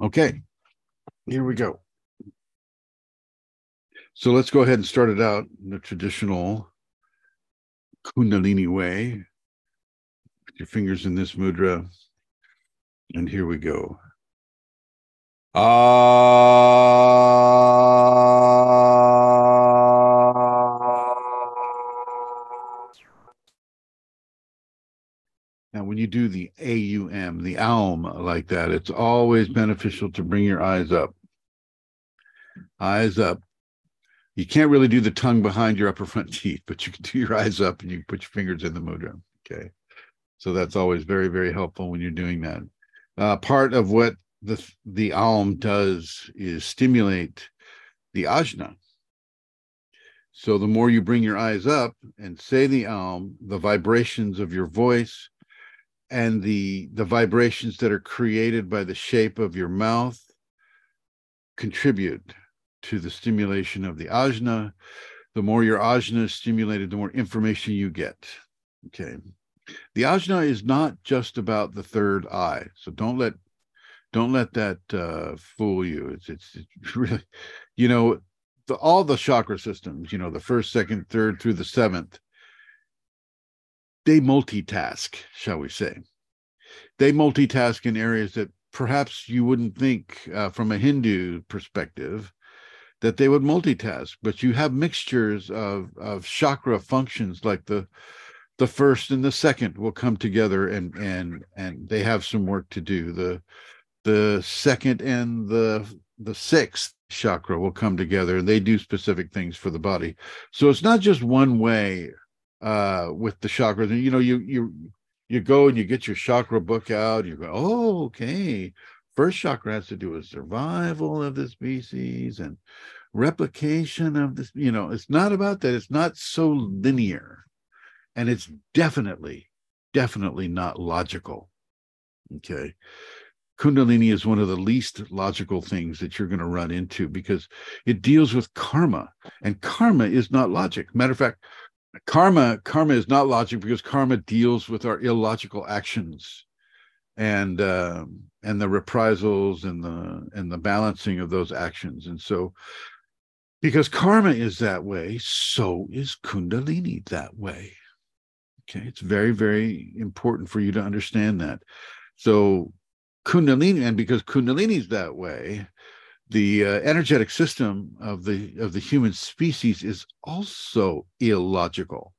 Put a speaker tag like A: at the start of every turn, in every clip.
A: Okay, here we go. So let's go ahead and start it out in the traditional Kundalini way. Put your fingers in this mudra. And here we go. Now, when you do the AUM, the AUM like that, it's always beneficial to bring your eyes up. Eyes up. You can't really do the tongue behind your upper front teeth, but you can do your eyes up and you put your fingers in the mudra. Okay. So that's always very, very helpful when you're doing that. Uh, part of what the the Aum does is stimulate the ajna. So the more you bring your eyes up and say the Aum, the vibrations of your voice and the the vibrations that are created by the shape of your mouth contribute to the stimulation of the ajna. The more your ajna is stimulated, the more information you get. Okay. The ajna is not just about the third eye. So don't let don't let that uh, fool you. It's, it's, it's really, you know, the, all the chakra systems, you know, the first, second, third through the seventh, they multitask, shall we say. They multitask in areas that perhaps you wouldn't think uh, from a Hindu perspective that they would multitask, but you have mixtures of, of chakra functions like the the first and the second will come together and and and they have some work to do. The the second and the the sixth chakra will come together and they do specific things for the body so it's not just one way uh with the chakras and you know you you you go and you get your chakra book out you go oh okay. First chakra has to do with survival of the species and replication of this you know it's not about that. It's not so linear. And it's definitely definitely not logical. Okay? Kundalini is one of the least logical things that you're going to run into because it deals with karma, and karma is not logic. Matter of fact, karma karma is not logic because karma deals with our illogical actions and uh, and the reprisals and the and the balancing of those actions. And so, because karma is that way, so is Kundalini that way. Okay, it's very very important for you to understand that. So kundalini and because kundalini is that way the uh, energetic system of the of the human species is also illogical.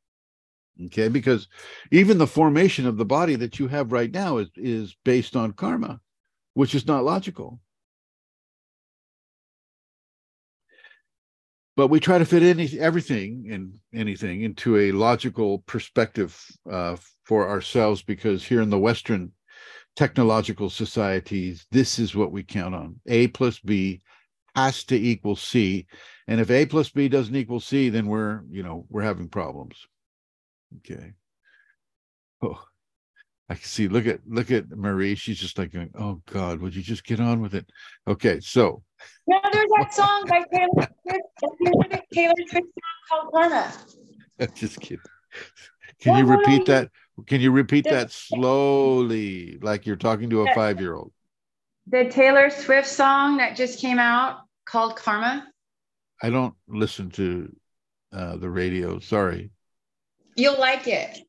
A: Okay because even the formation of the body that you have right now is is based on karma which is not logical. But we try to fit any everything and anything into a logical perspective uh, for ourselves because here in the western technological societies, this is what we count on. A plus B has to equal C. And if A plus B doesn't equal C, then we're, you know, we're having problems. Okay. Oh, I can see. Look at look at Marie. She's just like going, "Oh God, would you just get on with it?" Okay, so.
B: No, there's that song by Taylor Swift. Taylor Swift song called Karma.
A: just kidding. Can you repeat that? Can you repeat that slowly, like you're talking to a five year old?
B: The Taylor Swift song that just came out called Karma.
A: I don't listen to uh, the radio. Sorry.
B: You'll like it.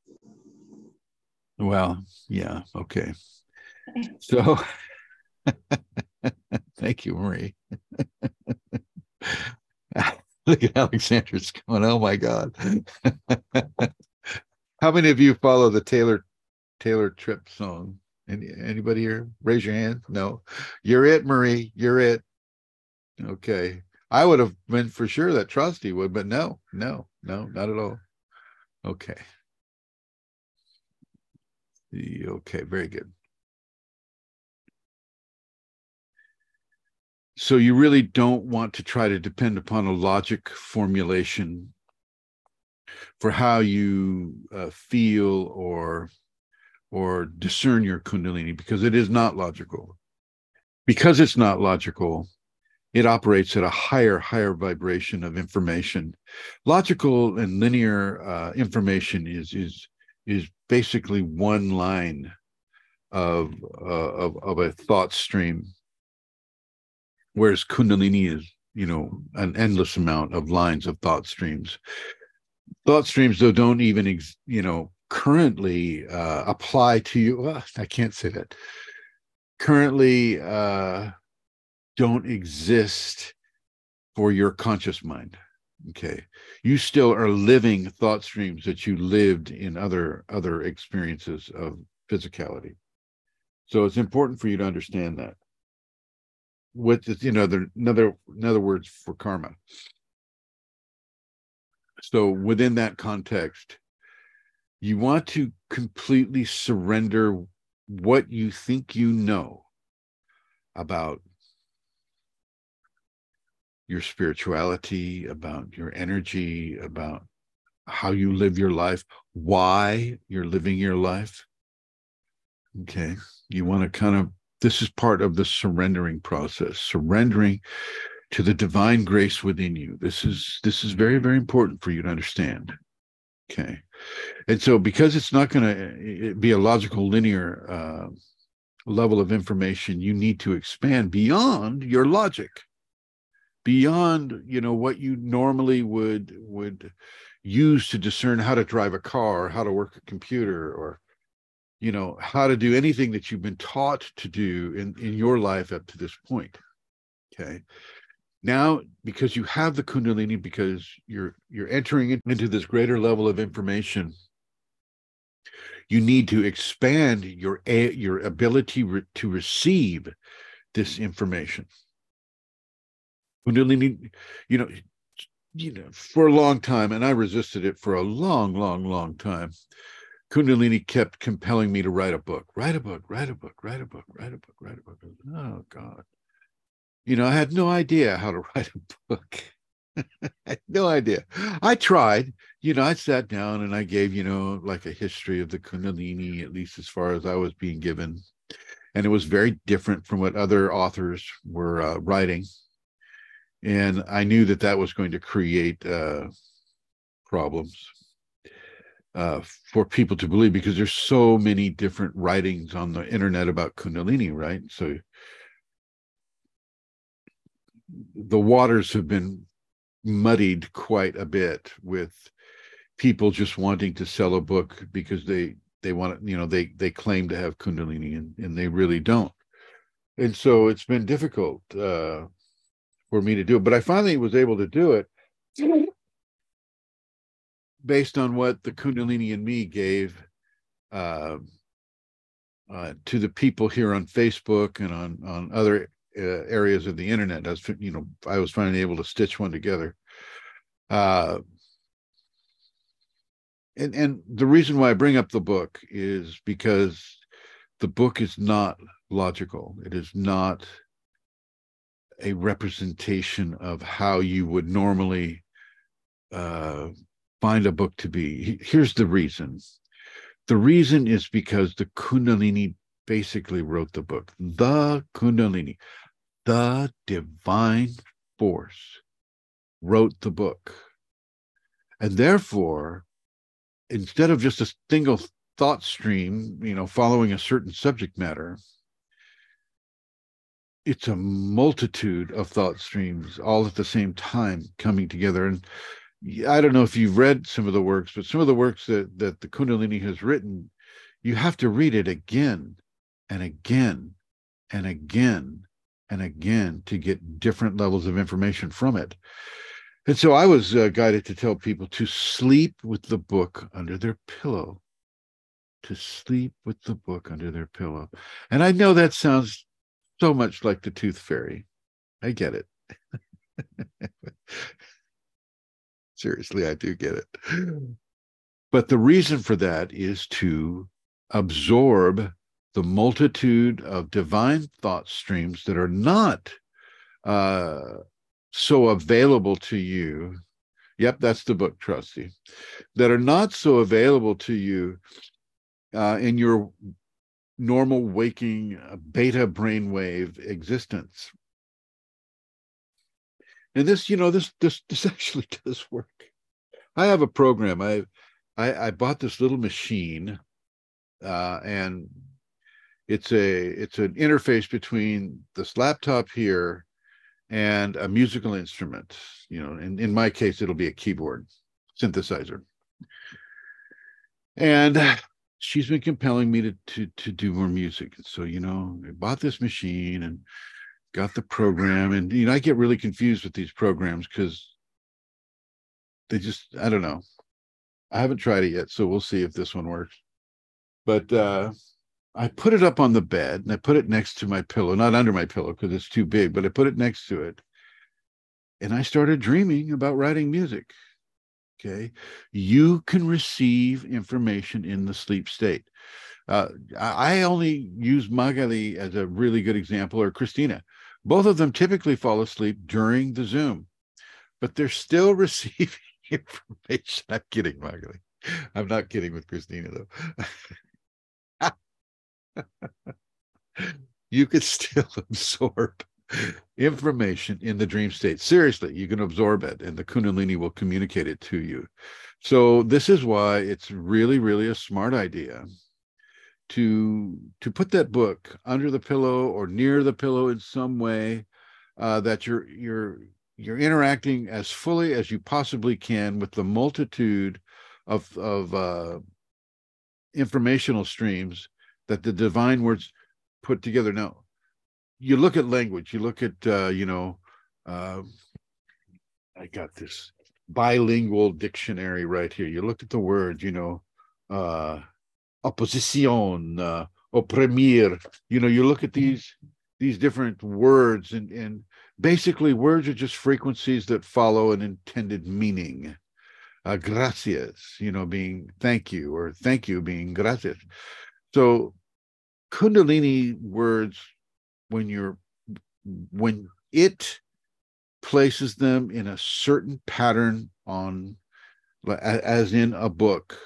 A: Well, yeah. Okay. So thank you, Marie. Look at Alexander's going, oh my God. How many of you follow the Taylor Taylor Tripp song? Any anybody here? Raise your hand. No. You're it, Marie. You're it. Okay. I would have been for sure that Trusty would, but no, no, no, not at all. Okay. Okay, very good. So you really don't want to try to depend upon a logic formulation for how you uh, feel or or discern your kundalini because it is not logical. Because it's not logical it operates at a higher higher vibration of information. Logical and linear uh, information is is is basically one line of, uh, of of a thought stream. Whereas Kundalini is, you know, an endless amount of lines of thought streams. Thought streams, though, don't even, ex- you know, currently uh, apply to you. Well, I can't say that. Currently, uh, don't exist for your conscious mind. Okay, you still are living thought streams that you lived in other other experiences of physicality. So it's important for you to understand that. With you know, the another another words for karma. So within that context, you want to completely surrender what you think you know about your spirituality, about your energy, about how you live your life, why you're living your life. Okay. You want to kind of, this is part of the surrendering process, surrendering to the divine grace within you. This is, this is very, very important for you to understand. Okay. And so, because it's not going to be a logical, linear uh, level of information, you need to expand beyond your logic, beyond you know what you normally would would use to discern how to drive a car, how to work a computer, or you know how to do anything that you've been taught to do in in your life up to this point. Okay now because you have the kundalini because you're you're entering into this greater level of information you need to expand your your ability re, to receive this information. Kundalini you know you know for a long time and i resisted it for a long long long time kundalini kept compelling me to write a book write a book write a book write a book write a book write a book. Oh god you know, I had no idea how to write a book. No idea. I tried, you know, I sat down and I gave, you know, like a history of the Kundalini, at least as far as I was being given. And it was very different from what other authors were uh, writing. And I knew that that was going to create uh, problems uh, for people to believe because there's so many different writings on the internet about Kundalini, right? So the waters have been muddied quite a bit with people just wanting to sell a book because they they want you know they they claim to have kundalini and, and they really don't. And so it's been difficult uh for me to do it but i finally was able to do it based on what the kundalini and me gave uh, uh, to the people here on facebook and on on other uh, areas of the internet. I was, you know, I was finally able to stitch one together. Uh, and and the reason why I bring up the book is because the book is not logical. It is not a representation of how you would normally uh, find a book to be. Here's the reason. The reason is because the Kundalini basically wrote the book. The Kundalini, the divine force wrote the book. And therefore, instead of just a single thought stream, you know, following a certain subject matter, it's a multitude of thought streams all at the same time coming together. And I don't know if you've read some of the works, but some of the works that, that the Kundalini has written, you have to read it again and again and again and again to get different levels of information from it. And so I was uh, guided to tell people to sleep with the book under their pillow, to sleep with the book under their pillow. And I know that sounds so much like the tooth fairy. I get it. Seriously, I do get it. But the reason for that is to absorb the multitude of divine thought streams that are not uh, so available to you. Yep, that's the book, Trusty. That are not so available to you uh, in your normal waking uh, beta brainwave existence. And this, you know, this this this actually does work. I have a program. I I, I bought this little machine, uh, and it's a it's an interface between this laptop here and a musical instrument. You know, in, in my case, it'll be a keyboard synthesizer. And she's been compelling me to to to do more music. So, you know, I bought this machine and got the program. And you know, I get really confused with these programs because they just I don't know. I haven't tried it yet, so we'll see if this one works. But uh I put it up on the bed and I put it next to my pillow, not under my pillow because it's too big, but I put it next to it. And I started dreaming about writing music. Okay. You can receive information in the sleep state. Uh, I only use Magali as a really good example, or Christina. Both of them typically fall asleep during the Zoom, but they're still receiving information. I'm kidding, Magali. I'm not kidding with Christina, though. you could still absorb information in the dream state. Seriously, you can absorb it and the Kundalini will communicate it to you. So this is why it's really, really a smart idea to to put that book under the pillow or near the pillow in some way uh, that you're you're you're interacting as fully as you possibly can with the multitude of of uh, informational streams that the divine words put together. Now, you look at language, you look at, uh, you know, uh, I got this bilingual dictionary right here. You look at the word, you know, uh, opposition, uh, oprimir. You know, you look at these these different words, and and basically words are just frequencies that follow an intended meaning. Uh, gracias, you know, being thank you, or thank you being gracias. So, Kundalini words when you're when it places them in a certain pattern on as in a book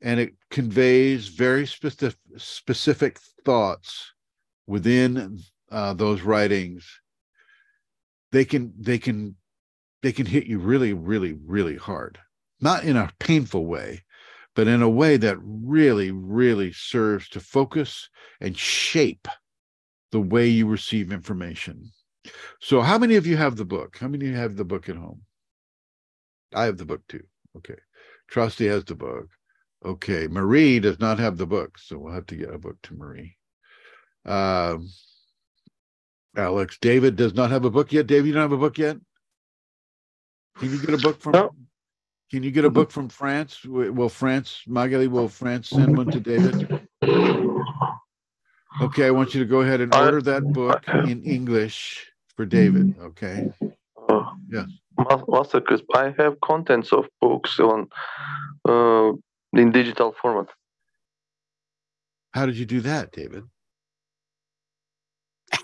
A: and it conveys very specific specific thoughts within uh, those writings they can they can they can hit you really really really hard. Not in a painful way but in a way that really really serves to focus and shape the way you receive information. So, how many of you have the book? How many of you have the book at home? I have the book too. Okay. Trusty has the book. Okay. Marie does not have the book, so we'll have to get a book to Marie. Um, Alex, David does not have a book yet. David, you don't have a book yet? Can you get a book from? Can you get a book from France? Will France, Magali, will France send one to David? Okay, I want you to go ahead and order that book in English for David. Okay. Uh, yes.
C: Master Chrism, I have contents of books on uh, in digital format.
A: How did you do that, David?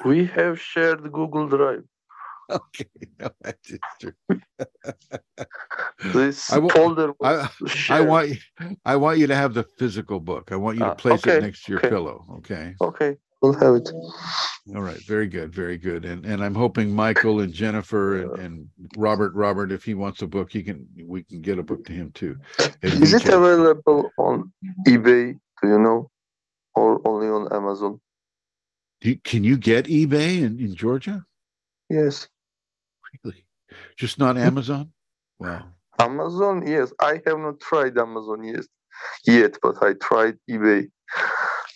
C: We have shared Google Drive.
A: Okay, no, that's true.
C: this I, folder
A: I, I, want you, I want you to have the physical book. I want you to ah, place okay, it next to your
C: okay.
A: pillow. Okay.
C: Okay, we'll have it.
A: All right, very good, very good. And and I'm hoping Michael and Jennifer and, and Robert, Robert, if he wants a book, he can we can get a book to him too.
C: Is it can. available on eBay? Do you know, or only on Amazon?
A: You, can you get eBay in, in Georgia?
C: Yes.
A: Really? Just not Amazon? Wow.
C: Amazon, yes. I have not tried Amazon yet, yet, but I tried eBay.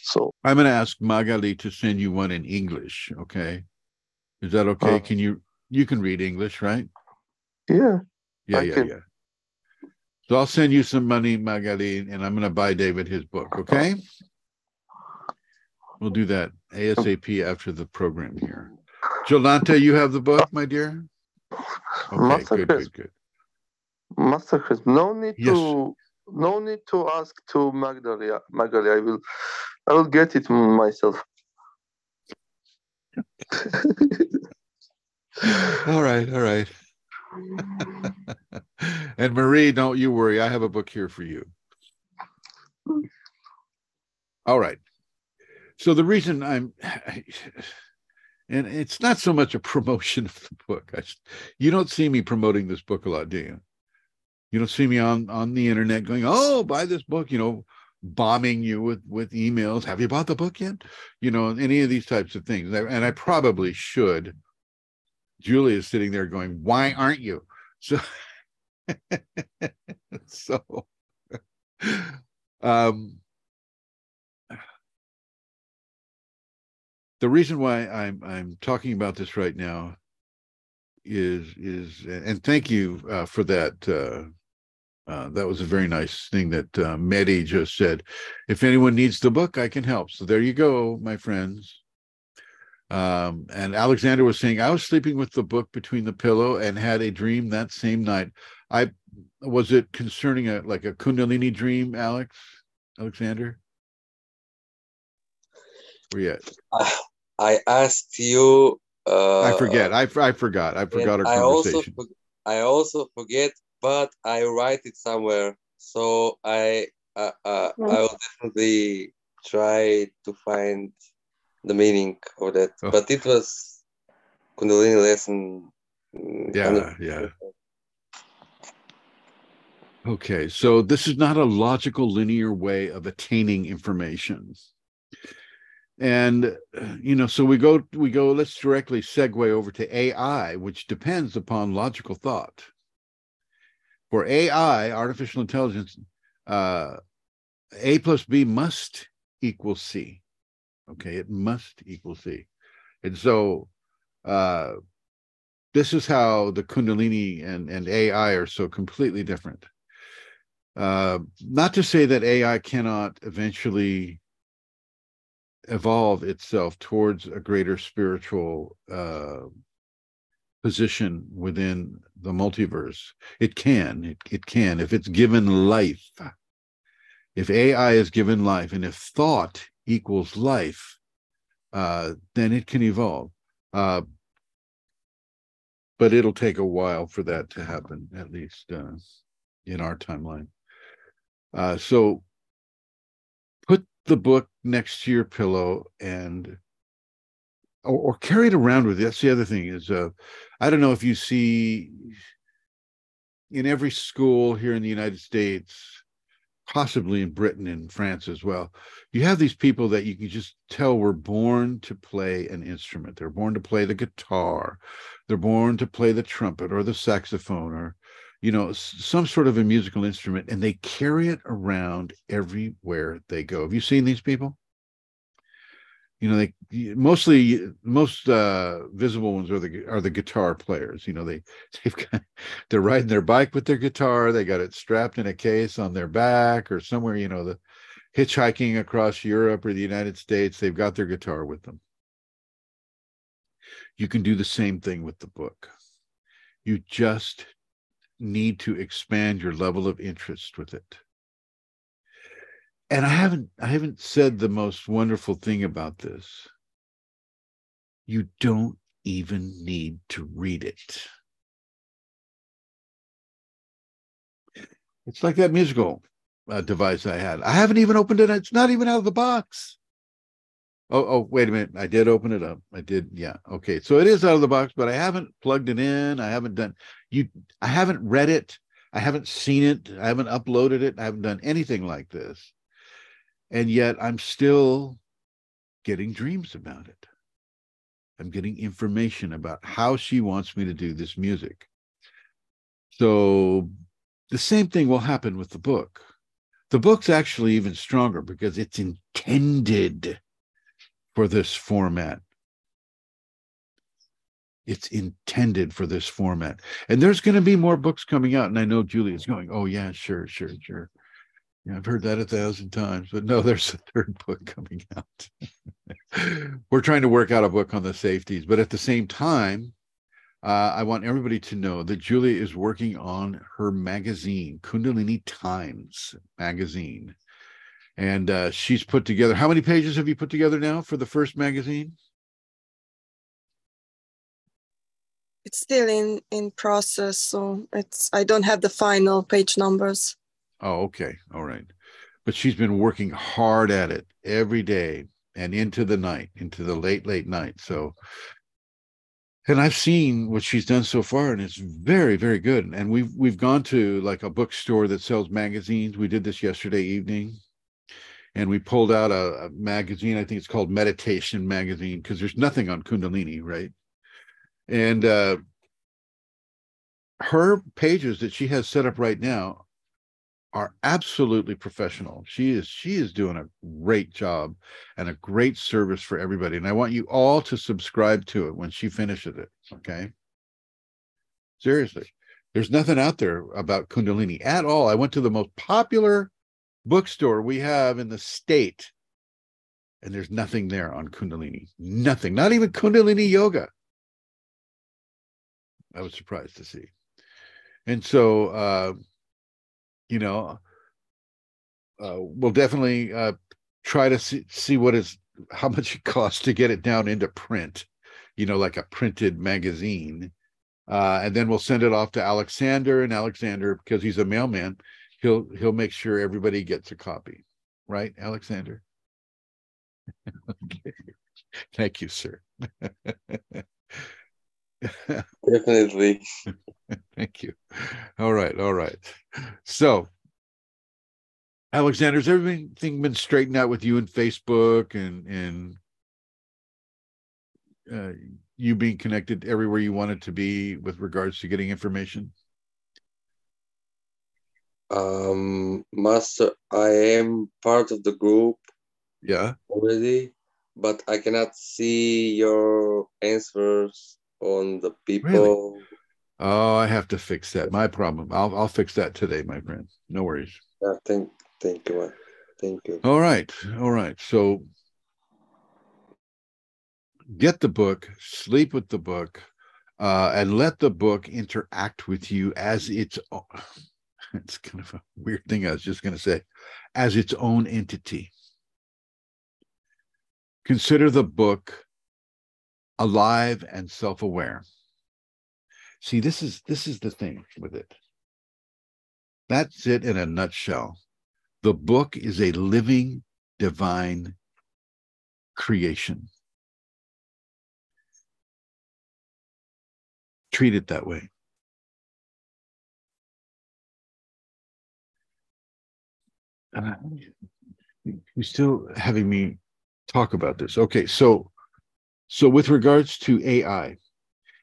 C: So
A: I'm going to ask Magali to send you one in English. Okay, is that okay? Uh, can you you can read English, right?
C: Yeah.
A: Yeah, I yeah, can. yeah. So I'll send you some money, Magali, and I'm going to buy David his book. Okay. We'll do that ASAP after the program here. Jolanta, you have the book, my dear? Okay, good, Chris, good, good.
C: Master Chrism, no need yes. to no need to ask to Magdalia. Magdalia, I will I will get it myself.
A: all right, all right. and Marie, don't you worry. I have a book here for you. All right. So the reason I'm and it's not so much a promotion of the book. I, you don't see me promoting this book a lot, do you? You don't see me on on the internet going, "Oh, buy this book," you know, bombing you with with emails. Have you bought the book yet? You know, any of these types of things. And I probably should Julie is sitting there going, Why aren't you? So, so um, the reason why I'm I'm talking about this right now is is and thank you uh, for that. Uh, uh, that was a very nice thing that uh, Medi just said. If anyone needs the book, I can help. So there you go, my friends. Um, and Alexander was saying, I was sleeping with the book between the pillow and had a dream that same night. I was it concerning a like a Kundalini dream, Alex, Alexander? Where you at?
D: I, I asked you. Uh,
A: I forget. I, I forgot. I forgot our
D: I also
A: conversation.
D: for- I also forget, but I write it somewhere. So I uh, uh, I will definitely try to find the meaning of that.
A: Oh.
D: But it was Kundalini lesson.
A: Yeah, yeah. Okay, so this is not a logical linear way of attaining information. And you know, so we go we go let's directly segue over to AI, which depends upon logical thought. For AI, artificial intelligence, uh A plus B must equal C. Okay, it must equal C. And so uh this is how the kundalini and, and ai are so completely different uh, not to say that ai cannot eventually evolve itself towards a greater spiritual uh, position within the multiverse it can it, it can if it's given life if ai is given life and if thought equals life uh, then it can evolve uh, but it'll take a while for that to happen, at least uh, in our timeline. Uh, so the book next to your pillow and or, or carry it around with you. That's the other thing is uh, I don't know if you see in every school here in the United States, possibly in Britain and France as well, you have these people that you can just tell were born to play an instrument. They're born to play the guitar, they're born to play the trumpet or the saxophone or you know some sort of a musical instrument and they carry it around everywhere they go. Have you seen these people? You know they mostly most uh visible ones are the are the guitar players you know they they've got they're riding their bike with their guitar they got it strapped in a case on their back or somewhere you know the hitchhiking across europe or the united states they've got their guitar with them. You can do the same thing with the book. You just need to expand your level of interest with it. And I haven't I haven't said the most wonderful thing about this. You don't even need to read it. It's like that musical uh, device I had. I haven't even opened it. It's not even out of the box. Oh, oh, wait a minute. I did open it up. I did. Yeah. Okay. So it is out of the box, but I haven't plugged it in. I haven't done you I haven't read it. I haven't seen it. I haven't uploaded it. I haven't done anything like this. And yet I'm still getting dreams about it. I'm getting information about how she wants me to do this music. So the same thing will happen with the book. The book's actually even stronger because it's intended for this format. It's intended for this format. And there's going to be more books coming out. And I know Julia's going, oh, yeah, sure, sure, sure. Yeah, I've heard that a thousand times. But no, there's a third book coming out. We're trying to work out a book on the safeties. But at the same time, uh, I want everybody to know that Julia is working on her magazine, Kundalini Times magazine. And uh, she's put together, how many pages have you put together now for the first magazine?
E: It's still in in process, so it's I don't have the final page numbers.
A: Oh, okay. All right. But she's been working hard at it every day and into the night, into the late, late night. So, and I've seen what she's done so far, and it's very, very good. And we've we've gone to like a bookstore that sells magazines. We did this yesterday evening, and we pulled out a, a magazine. I think it's called Meditation Magazine because there's nothing on Kundalini, right? And uh, her pages that she has set up right now are absolutely professional. She is she is doing a great job and a great service for everybody. And I want you all to subscribe to it when she finishes it. Okay. Seriously. There's nothing out there about Kundalini at all. I went to the most popular bookstore we have in the state, and there's nothing there on Kundalini. Nothing, not even Kundalini yoga. I was surprised to see. And so, uh, you know, uh, we'll definitely uh, try to see, see what is how much it costs to get it down into print, you know, like a printed magazine. Uh, and then we'll send it off to Alexander, and Alexander, because he's a mailman, he'll he'll make sure everybody gets a copy, right, Alexander? okay. Thank you, sir.
D: Definitely.
A: Thank you. All right, all right. So, Alexander, has everything been straightened out with you and Facebook and and uh, you being connected everywhere you wanted to be with regards to getting information?
D: Um, Master, I am part of the group
A: Yeah.
D: already, but I cannot see your answers on the people. Really?
A: Oh, I have to fix that. My problem. I'll I'll fix that today, my friend. No worries.
D: Yeah, thank, thank you. Thank you.
A: All right. All right. So get the book, sleep with the book, uh, and let the book interact with you as its it's kind of a weird thing I was just going to say, as its own entity. Consider the book alive and self-aware. See, this is this is the thing with it. That's it in a nutshell. The book is a living divine creation. Treat it that way. Uh, you're still having me talk about this. Okay, so so with regards to AI,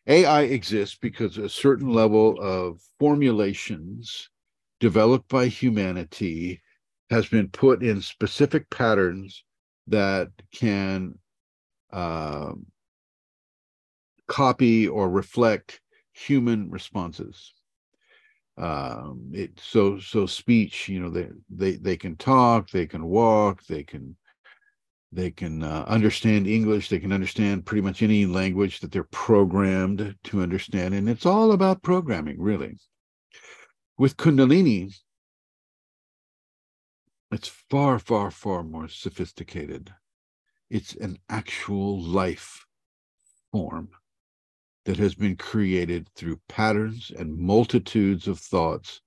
A: AI exists because a certain level of formulations developed by humanity has been put in specific patterns that can um, copy or reflect human responses. Um, it so so speech, you know, they they they can talk, they can walk, they can they can uh, understand English, they can understand pretty much any language that they're programmed to understand, and it's all about programming, really. With Kundalini, it's far, far, far more sophisticated. It's an actual life form that has been created through patterns and multitudes of thoughts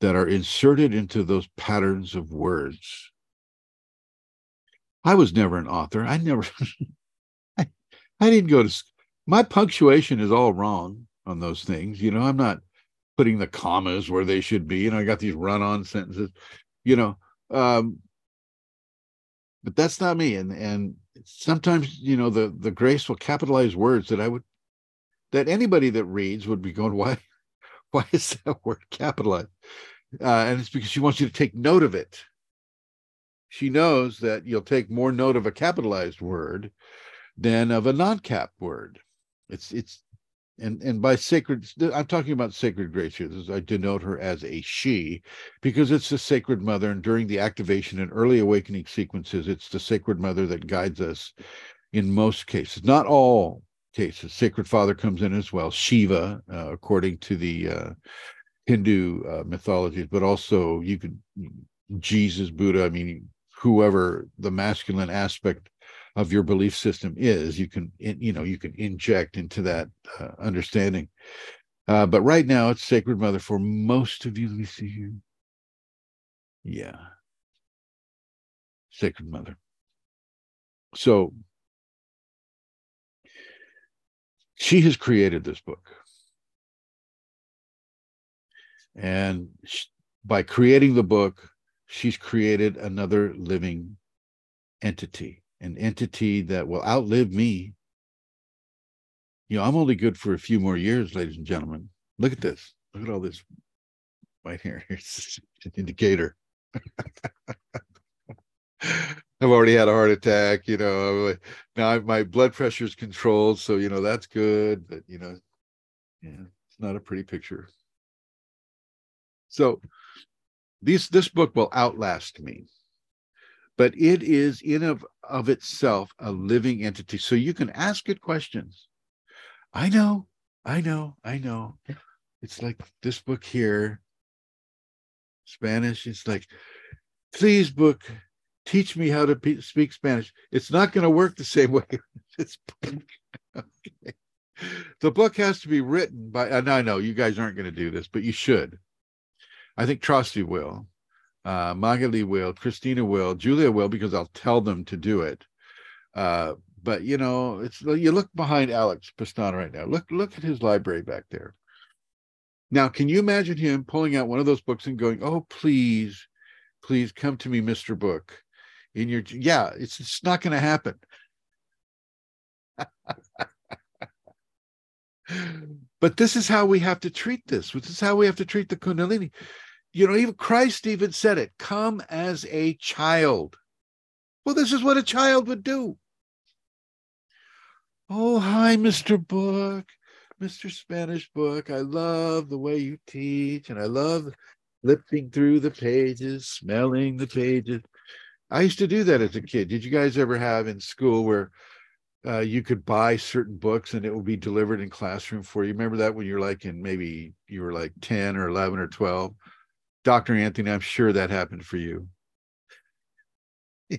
A: that are inserted into those patterns of words. I was never an author. I never, I, I didn't go to, my punctuation is all wrong on those things. You know, I'm not putting the commas where they should be. You know, I got these run on sentences, you know, um, but that's not me. And, and sometimes, you know, the, the graceful capitalized words that I would, that anybody that reads would be going, why, why is that word capitalized? Uh, and it's because she wants you to take note of it. She knows that you'll take more note of a capitalized word than of a non-cap word. It's it's and and by sacred I'm talking about sacred grace here. I denote her as a she because it's the sacred mother, and during the activation and early awakening sequences, it's the sacred mother that guides us in most cases, not all cases. Sacred Father comes in as well, Shiva, uh, according to the uh, Hindu uh, mythologies, but also you could Jesus, Buddha. I mean, whoever the masculine aspect of your belief system is, you can you know you can inject into that uh, understanding. Uh, but right now, it's Sacred Mother for most of you. Let me see here. Yeah, Sacred Mother. So she has created this book. And sh- by creating the book, she's created another living entity, an entity that will outlive me. You know, I'm only good for a few more years, ladies and gentlemen. Look at this. Look at all this right here. Here's an indicator. I've already had a heart attack, you know. Now my blood pressure is controlled, so you know that's good. But you know, yeah, it's not a pretty picture. So, these this book will outlast me, but it is in of of itself a living entity. So you can ask it questions. I know, I know, I know. It's like this book here, Spanish. It's like, please, book, teach me how to pe- speak Spanish. It's not going to work the same way. okay. The book has to be written by, and I know you guys aren't going to do this, but you should. I think Trosty will, uh, Magali will, Christina will, Julia will, because I'll tell them to do it. Uh, but you know, it's you look behind Alex Pastana right now. Look, look at his library back there. Now, can you imagine him pulling out one of those books and going, "Oh, please, please come to me, Mister Book." In your, yeah, it's it's not going to happen. but this is how we have to treat this. This is how we have to treat the Kundalini. You know, even Christ even said it come as a child. Well, this is what a child would do. Oh, hi, Mr. Book, Mr. Spanish Book. I love the way you teach, and I love flipping through the pages, smelling the pages. I used to do that as a kid. Did you guys ever have in school where uh, you could buy certain books and it would be delivered in classroom for you. Remember that when you're like in maybe you were like 10 or 11 or 12? Dr. Anthony, I'm sure that happened for you.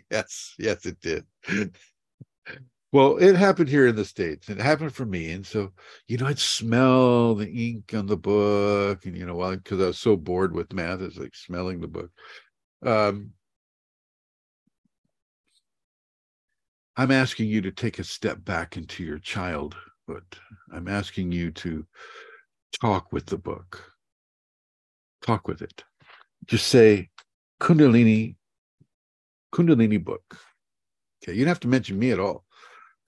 A: Yes, yes, it did. well, it happened here in the States. It happened for me. And so, you know, I'd smell the ink on the book. And, you know, because I was so bored with math, it's like smelling the book. Um, I'm asking you to take a step back into your childhood. I'm asking you to talk with the book. Talk with it. Just say Kundalini, Kundalini book. Okay, you don't have to mention me at all.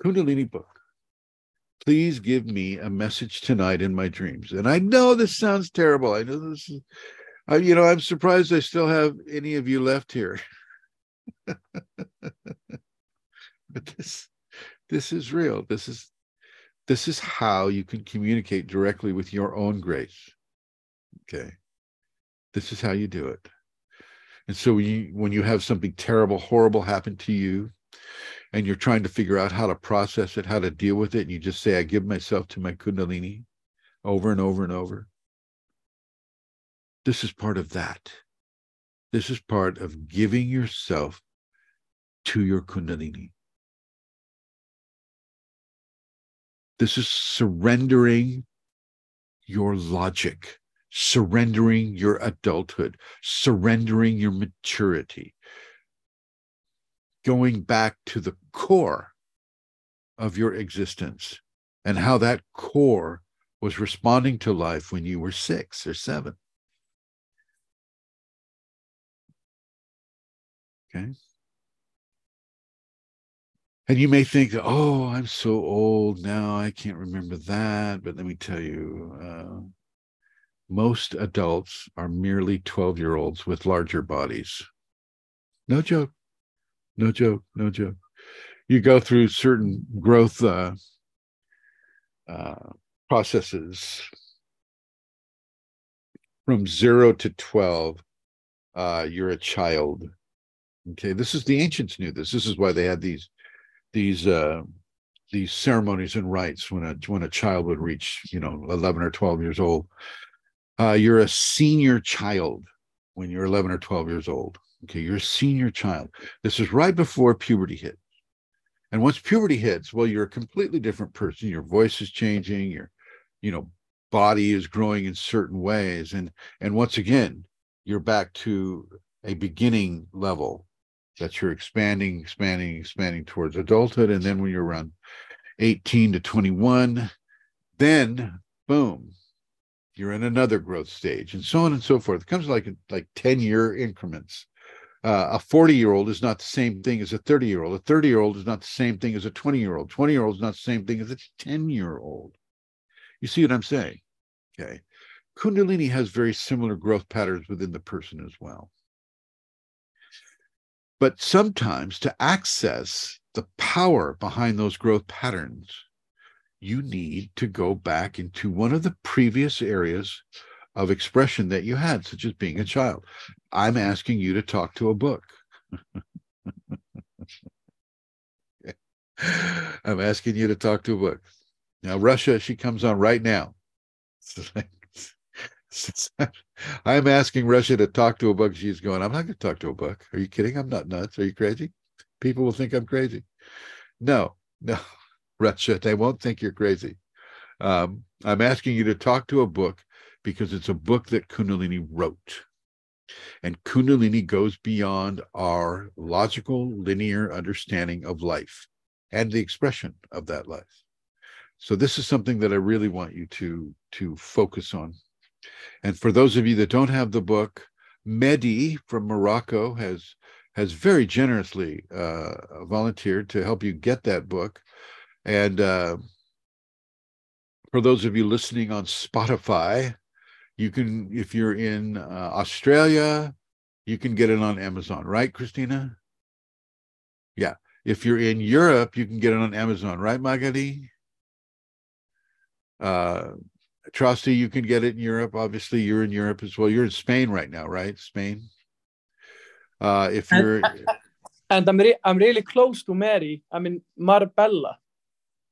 A: Kundalini book. Please give me a message tonight in my dreams. And I know this sounds terrible. I know this is, I, you know, I'm surprised I still have any of you left here. but this this is real. This is this is how you can communicate directly with your own grace. Okay? This is how you do it. And so when you when you have something terrible horrible happen to you and you're trying to figure out how to process it how to deal with it and you just say i give myself to my kundalini over and over and over this is part of that. This is part of giving yourself to your kundalini This is surrendering your logic, surrendering your adulthood, surrendering your maturity, going back to the core of your existence and how that core was responding to life when you were six or seven. Okay. And you may think, oh, I'm so old now, I can't remember that. But let me tell you, uh, most adults are merely 12 year olds with larger bodies. No joke. No joke. No joke. You go through certain growth uh, uh, processes from zero to 12. Uh, you're a child. Okay. This is the ancients knew this. This is why they had these these uh, these ceremonies and rites when a when a child would reach you know 11 or 12 years old. Uh, you're a senior child when you're 11 or 12 years old. Okay you're a senior child. This is right before puberty hits and once puberty hits well you're a completely different person. Your voice is changing. Your you know body is growing in certain ways. And and once again you're back to a beginning level that you're expanding, expanding, expanding towards adulthood. And then when you're around 18 to 21, then boom, you're in another growth stage and so on and so forth. It comes like like 10 year increments Uh, a 40 year old is not the same thing as a 30 year old. A 30 year old is not the same thing as a 20 year old. 20 year old is not the same thing as a 10 year old. You see what I'm saying? Okay. Kundalini has very similar growth patterns within the person as well. But sometimes to access the power behind those growth patterns, you need to go back into one of the previous areas of expression that you had, such as being a child. I'm asking you to talk to a book. I'm asking you to talk to a book. Now, Russia, she comes on right now. I'm asking Russia to talk to a book. She's going, I'm not going to talk to a book. Are you kidding? I'm not nuts. Are you crazy? People will think I'm crazy. No, no, Russia, they won't think you're crazy. Um, I'm asking you to talk to a book because it's a book that Kundalini wrote. And Kundalini goes beyond our logical, linear understanding of life and the expression of that life. So this is something that I really want you to to focus on. And for those of you that don't have the book, Mehdi from Morocco has has very generously uh, volunteered to help you get that book. And uh, for those of you listening on Spotify, you can, if you're in uh, Australia, you can get it on Amazon, right, Christina? Yeah. If you're in Europe, you can get it on Amazon, right, Magali? Trusty, you can get it in Europe. Obviously, you're in Europe as well. You're in Spain right now, right? Spain. Uh, if you're
F: and, and I'm re- I'm really close to Mary. I'm in Marbella.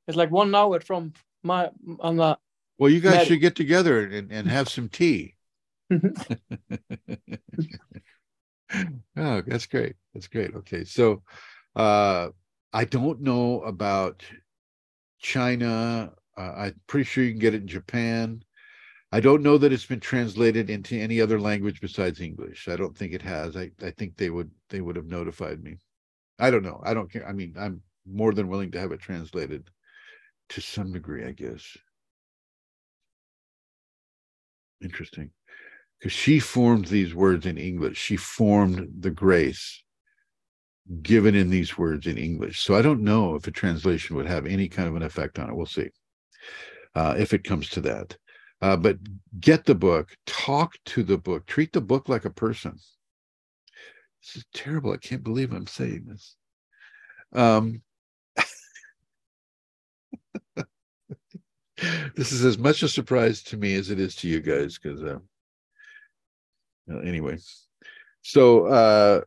F: It's like one hour from my on the.
A: Well, you guys
F: Mary.
A: should get together and, and have some tea. oh, that's great. That's great. Okay, so uh, I don't know about China. Uh, I'm pretty sure you can get it in Japan. I don't know that it's been translated into any other language besides English. I don't think it has. I, I think they would they would have notified me. I don't know. I don't care. I mean, I'm more than willing to have it translated to some degree, I guess. Interesting. Because she formed these words in English. She formed the grace given in these words in English. So I don't know if a translation would have any kind of an effect on it. We'll see uh, if it comes to that. Uh, but get the book, talk to the book, treat the book like a person. This is terrible. I can't believe I'm saying this. Um, this is as much a surprise to me as it is to you guys, because uh, well, anyway. So uh,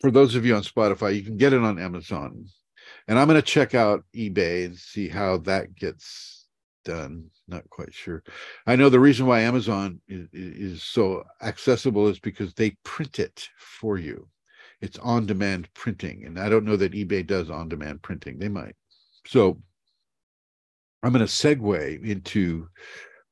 A: for those of you on Spotify, you can get it on Amazon. And I'm going to check out eBay and see how that gets done. Not quite sure. I know the reason why Amazon is, is so accessible is because they print it for you. It's on demand printing. And I don't know that eBay does on demand printing. They might. So I'm going to segue into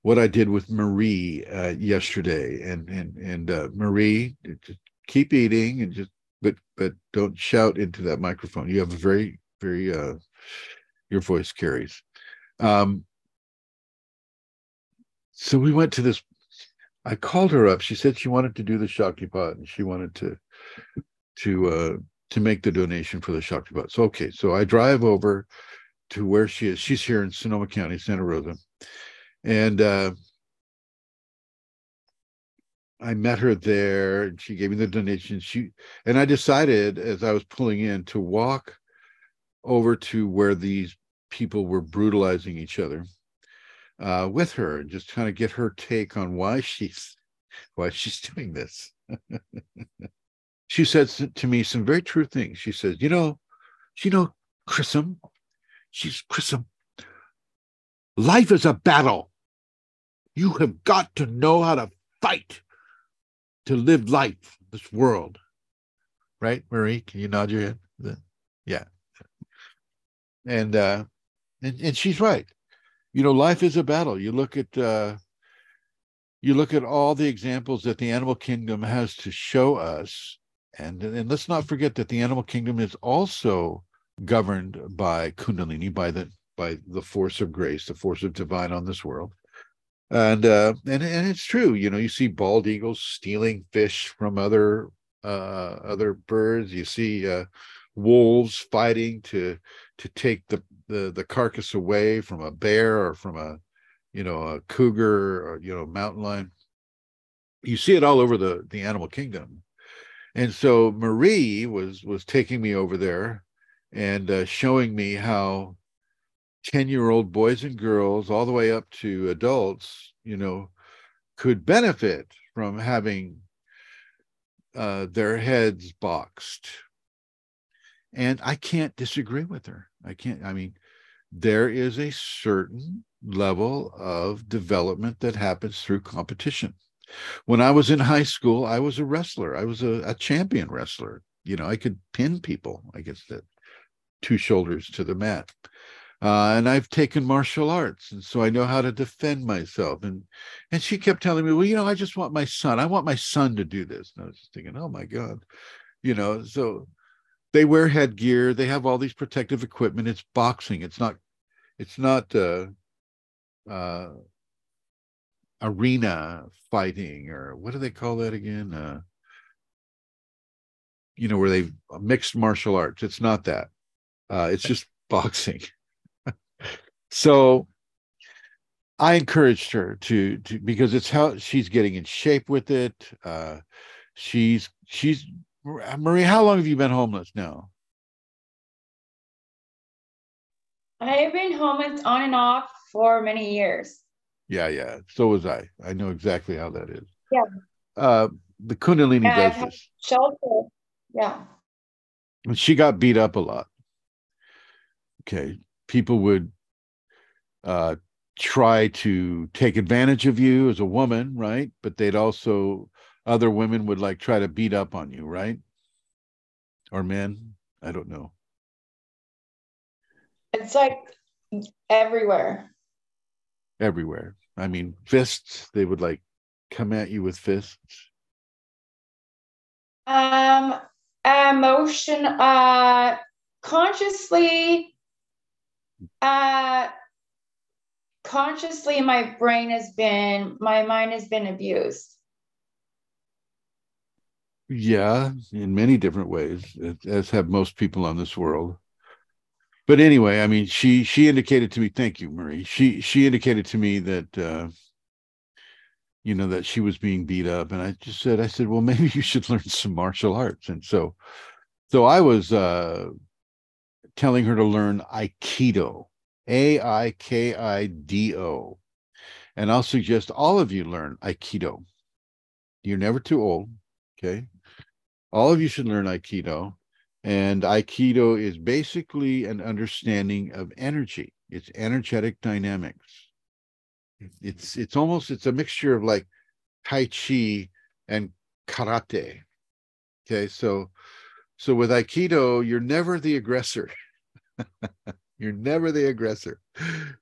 A: what I did with Marie uh, yesterday. And and and uh, Marie, just keep eating and just but but don't shout into that microphone. You have a very very uh your voice carries. Um so we went to this I called her up. She said she wanted to do the Shaktipat and she wanted to to uh to make the donation for the Shaktipat. So okay, so I drive over to where she is. She's here in Sonoma County, Santa Rosa. And uh I met her there and she gave me the donation. She and I decided as I was pulling in to walk over to where these people were brutalizing each other uh, with her and just kind of get her take on why she's why she's doing this. she said to me some very true things. She says, "You know, you know, Chrism, she's Chrism. Life is a battle. You have got to know how to fight to live life, this world." Right, Marie? Can you nod your head? Yeah and uh and, and she's right. You know life is a battle. You look at uh you look at all the examples that the animal kingdom has to show us. And and let's not forget that the animal kingdom is also governed by kundalini by the by the force of grace the force of divine on this world. And uh and and it's true. You know you see bald eagles stealing fish from other uh other birds. You see uh wolves fighting to to take the the the carcass away from a bear or from a you know a cougar or you know mountain lion. You see it all over the the animal kingdom. And so marie was was taking me over there and uh, showing me how 10 year old boys and girls all the way up to adults you know could benefit from having uh, their heads boxed. And i can't disagree with her i can't i mean there is a certain level of development that happens through competition when i was in high school i was a wrestler i was a, a champion wrestler you know i could pin people i guess that two shoulders to the mat uh, and I've taken martial arts, and so I know how to defend myself. And and she kept telling me, well, you know, I just want my son. I want my son to do this. And I was just thinking, oh my god, you know. So they wear headgear. They have all these protective equipment. It's boxing. It's not. It's not uh, uh, arena fighting or what do they call that again? Uh, you know, where they mixed martial arts. It's not that. Uh, it's just boxing. so I encouraged her to to because it's how she's getting in shape with it. Uh, she's she's Marie. How long have you been homeless now?
B: I've been homeless on and off for many years.
A: Yeah, yeah. So was I. I know exactly how that is.
B: Yeah.
A: Uh, the Kundalini
B: I've
A: does this.
B: shelter. Yeah.
A: And she got beat up a lot. Okay. People would uh, try to take advantage of you as a woman, right? But they'd also, other women would like try to beat up on you, right? Or men. I don't know.
B: It's like everywhere.
A: Everywhere. I mean, fists, they would like come at you with fists.
B: Um, emotion, uh, consciously, uh, consciously, my brain has been, my mind has been abused.
A: Yeah, in many different ways, as have most people on this world. But anyway, I mean, she she indicated to me, thank you, Marie. She she indicated to me that uh, you know that she was being beat up, and I just said, I said, well, maybe you should learn some martial arts, and so so I was uh, telling her to learn Aikido, A I K I D O, and I'll suggest all of you learn Aikido. You're never too old, okay? All of you should learn Aikido. And Aikido is basically an understanding of energy. It's energetic dynamics. It's it's almost it's a mixture of like Tai Chi and karate. Okay, so so with Aikido, you're never the aggressor. you're never the aggressor.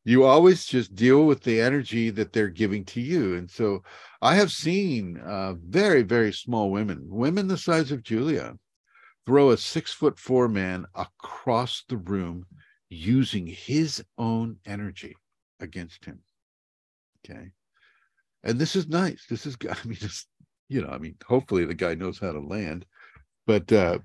A: You always just deal with the energy that they're giving to you. And so I have seen uh, very, very small women, women the size of Julia, throw a six foot four man across the room using his own energy against him. Okay. And this is nice. This is, I mean, just, you know, I mean, hopefully the guy knows how to land, but uh,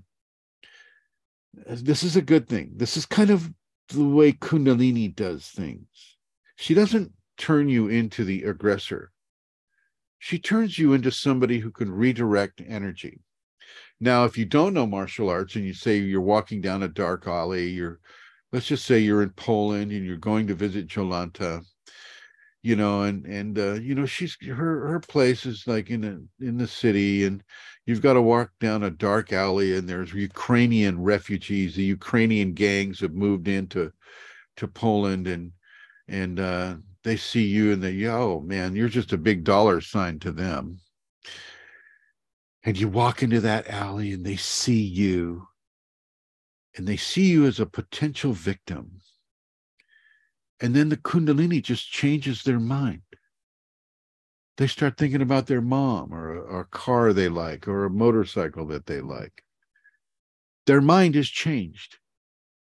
A: this is a good thing. This is kind of the way Kundalini does things. She doesn't turn you into the aggressor, she turns you into somebody who can redirect energy. Now, if you don't know martial arts and you say you're walking down a dark alley, you're, let's just say you're in Poland and you're going to visit Jolanta, you know, and and uh, you know she's her her place is like in a, in the city, and you've got to walk down a dark alley, and there's Ukrainian refugees. The Ukrainian gangs have moved into to Poland, and and uh, they see you and they, oh man, you're just a big dollar sign to them. And you walk into that alley and they see you. And they see you as a potential victim. And then the kundalini just changes their mind they start thinking about their mom or a, car they like or a motorcycle that they like their mind is changed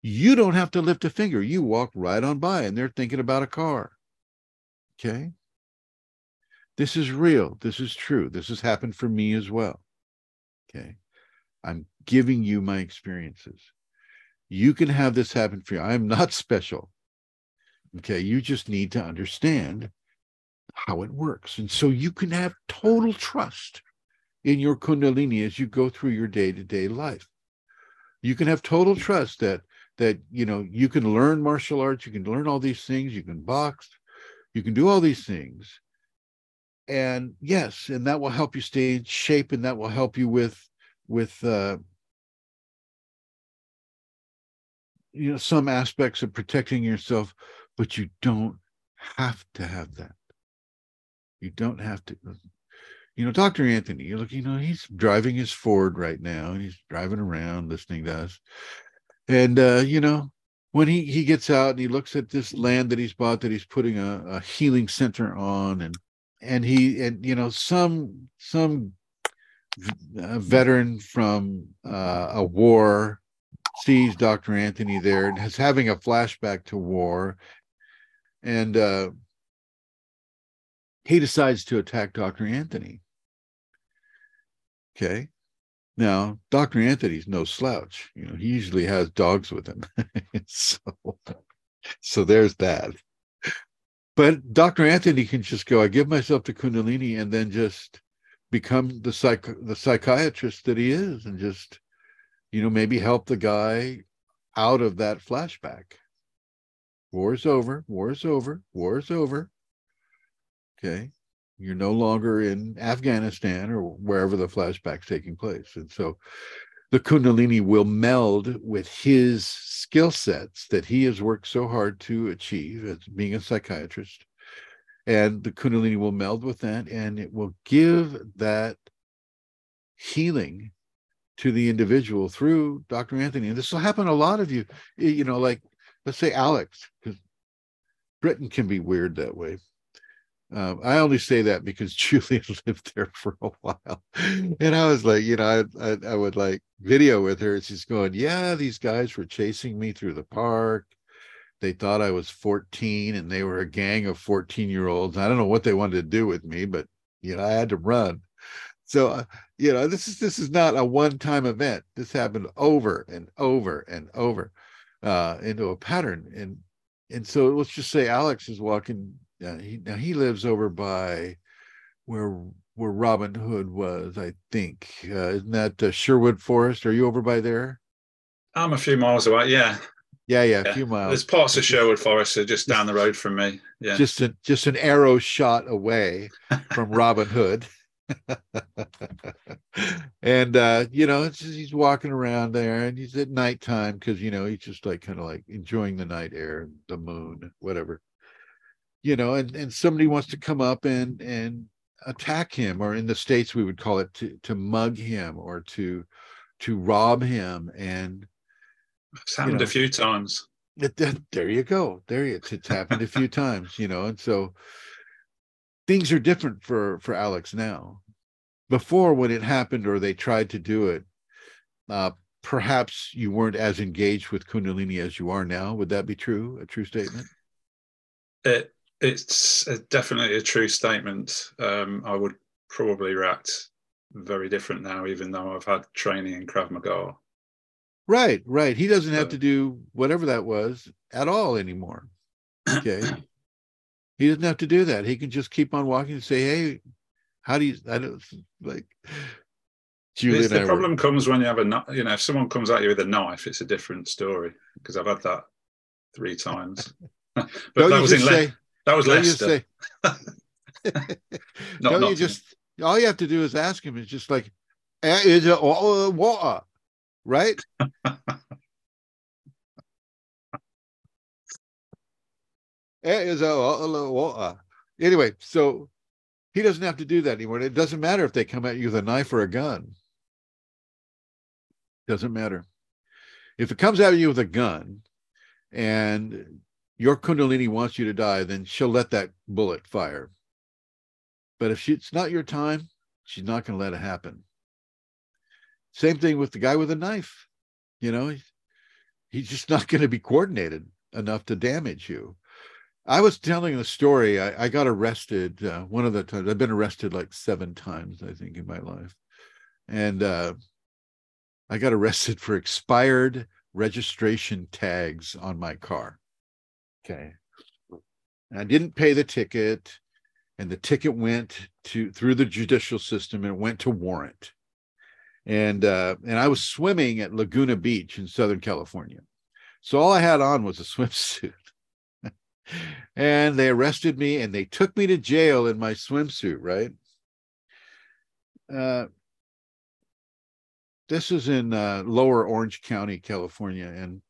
A: you don't have to lift a finger you walk right on by and they're thinking about a car okay This is real. This is true. This has happened for me as well. Okay. I'm giving you my experiences. You can have this happen for you. I am not special. Okay. You just need to understand how it works. And so you can have total trust in your Kundalini as you go through your day to day life. You can have total trust that that you know you can learn martial arts you can learn all these things you can box you can do all these things and yes and that will help you stay in shape and that will help you with with uh you know some aspects of protecting yourself but you don't have to have that you don't have to you know dr anthony you look you know he's driving his ford right now and he's driving around listening to us and uh you know when he he gets out and he looks at this land that he's bought that he's putting a, a healing center on and and he and you know some some veteran from uh, a war sees Dr. Anthony there and is having a flashback to war, and uh, he decides to attack Dr. Anthony. Okay. Now, Dr. Anthony's no slouch. You know, he usually has dogs with him. so, so there's that. But Dr. Anthony can just go, I give myself to Kundalini and then just become the psych the psychiatrist that he is and just, you know, maybe help the guy out of that flashback. War's over, war's over, war's over. Okay. You're no longer in Afghanistan or wherever the flashback's taking place. And so the Kundalini will meld with his skill sets that he has worked so hard to achieve as being a psychiatrist. And the Kundalini will meld with that and it will give that healing to the individual through Dr. Anthony. And this will happen a lot of you, you know, like let's say Alex, because Britain can be weird that way. Um, I only say that because Julia lived there for a while, and I was like, you know, I, I, I would like video with her. And she's going, "Yeah, these guys were chasing me through the park. They thought I was 14, and they were a gang of 14 year olds. I don't know what they wanted to do with me, but you know, I had to run. So, uh, you know, this is this is not a one time event. This happened over and over and over uh, into a pattern, and and so let's just say Alex is walking uh, he, now he lives over by where where Robin Hood was, I think. Uh, isn't that uh, Sherwood Forest? Are you over by there?
G: I'm a few miles away. Yeah.
A: Yeah, yeah,
G: yeah.
A: a few miles.
G: There's parts of Sherwood Forest are just down the road from me. Yeah.
A: Just a, just an arrow shot away from Robin Hood. and uh, you know, just, he's walking around there and he's at nighttime because you know, he's just like kind of like enjoying the night air, the moon, whatever you know, and, and somebody wants to come up and and attack him, or in the states we would call it to to mug him or to to rob him. And
G: it's happened you know, a few times.
A: It, there you go. There you it's happened a few times, you know, and so things are different for for Alex now. Before, when it happened or they tried to do it, uh, perhaps you weren't as engaged with Kundalini as you are now. Would that be true? A true statement?
G: It it's a, definitely a true statement. Um, I would probably react very different now, even though I've had training in Krav Maga.
A: Right, right. He doesn't have to do whatever that was at all anymore. Okay. he doesn't have to do that. He can just keep on walking and say, Hey, how do you I don't like
G: Julie the problem were... comes when you have a you know, if someone comes at you with a knife, it's a different story because I've had that three times. but
A: don't that was in
G: say, that was
A: don't
G: Leicester.
A: You say, not, don't not you just all you have to do is ask him. It's just like, is it water, right? is a water. Anyway, so he doesn't have to do that anymore. It doesn't matter if they come at you with a knife or a gun. Doesn't matter. If it comes at you with a gun and your kundalini wants you to die, then she'll let that bullet fire. But if she, it's not your time, she's not going to let it happen. Same thing with the guy with a knife. You know, he's, just not going to be coordinated enough to damage you. I was telling the story. I, I got arrested uh, one of the times. I've been arrested like seven times, I think, in my life, and uh, I got arrested for expired registration tags on my car. Okay, and I didn't pay the ticket, and the ticket went to through the judicial system and went to warrant, and uh, and I was swimming at Laguna Beach in Southern California, so all I had on was a swimsuit. And they arrested me and they took me to jail in my swimsuit right? Uh, this is in uh, lower orange county california and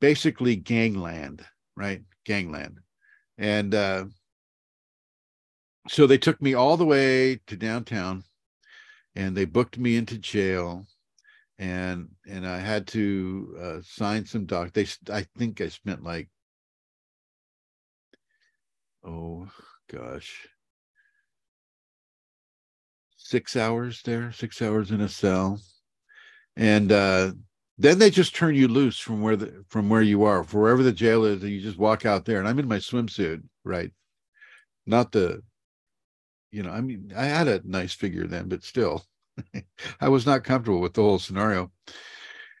A: basically gangland right? Gangland. And uh, so they took me all the way to downtown and they booked me into jail. And and i had to uh, sign some doc they i think i spent like oh gosh six hours there six hours in a cell. And uh then they just turn you loose from where the from where you are wherever the jail is and you just walk out there and i'm in my swimsuit right not the you know i mean i had a nice figure then but still i was not comfortable with the whole scenario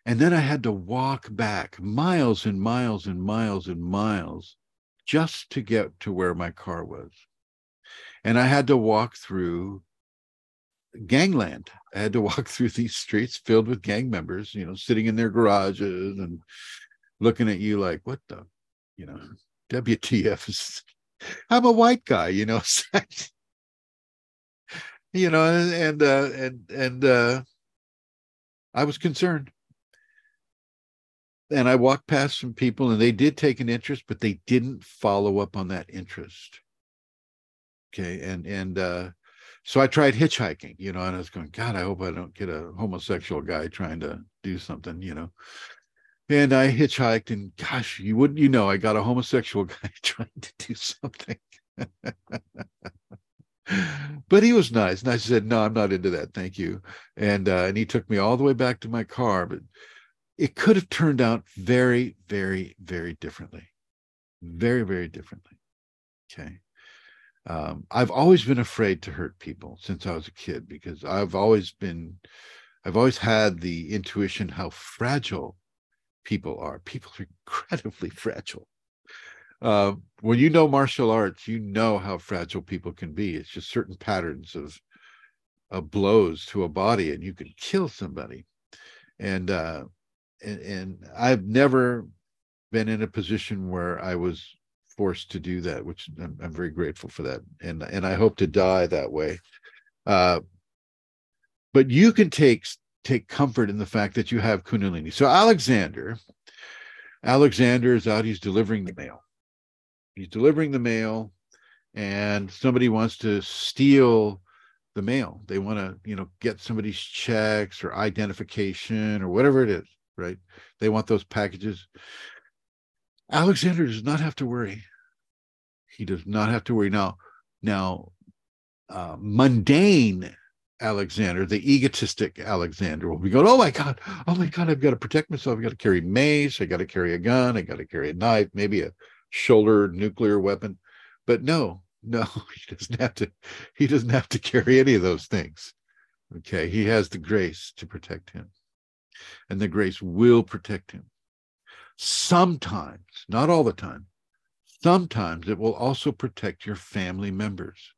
A: and then i had to walk back miles and miles and miles and miles just to get to where my car was. And I had to walk through gangland. I had to walk through these streets filled with gang members, you know, sitting in their garages and looking at you like, what the, you know, WTF is, I'm a white guy, you know, you know, and, uh, and, and, uh, I was concerned and I walked past some people and they did take an interest, but they didn't follow up on that interest. Okay. And, and, uh, so I tried hitchhiking, you know, and I was going, God, I hope I don't get a homosexual guy trying to do something, you know. And I hitchhiked, and gosh, you wouldn't, you know, I got a homosexual guy trying to do something. but he was nice, and I said, "No, I'm not into that, thank you." And uh, and he took me all the way back to my car, but it could have turned out very, very, very differently. Very, very differently. Okay. Um, I've always been afraid to hurt people since I was a kid because I've always been, I've always had the intuition how fragile people are. People are incredibly fragile. Uh, when you know martial arts, you know how fragile people can be. It's just certain patterns of, of blows to a body, and you can kill somebody. And uh, and, and I've never been in a position where I was forced to do that, which I'm, I'm very grateful for that, and and I hope to die that way. Uh, but you can take take comfort in the fact that you have Kundalini. So Alexander, Alexander is out. He's delivering the mail. He's delivering the mail, and somebody wants to steal the mail. They want to, you know, get somebody's checks or identification or whatever it is right? They want those packages. Alexander does not have to worry. He does not have to worry. Now, now, uh, mundane Alexander, the egotistic Alexander, will be going, Oh my God, oh my God, I've got to protect myself. I've got to carry mace. I got to carry a gun. I got to carry a knife, maybe a shoulder nuclear weapon. But no, no, he doesn't have to, he doesn't have to carry any of those things. Okay. He has the grace to protect him and the grace will protect him. Sometimes, not all the time, sometimes it will also protect your family members.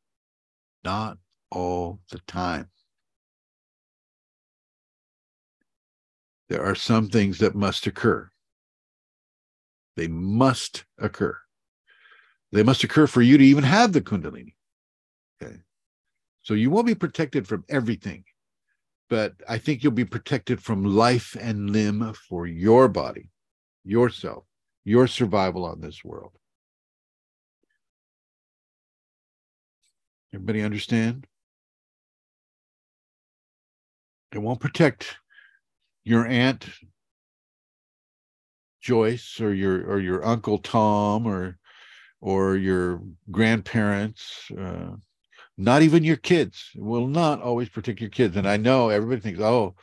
A: Not all the time. There are some things that must occur. They must occur. They must occur for you to even have the Kundalini. Okay. So you won't be protected from everything but I think you'll be protected from life and limb for your body, yourself, your survival on this world. Everybody understand? It won't protect your aunt Joyce or your or your uncle Tom or or your grandparents. Uh, not even your kids will not always protect your kids. And I know everybody thinks, oh,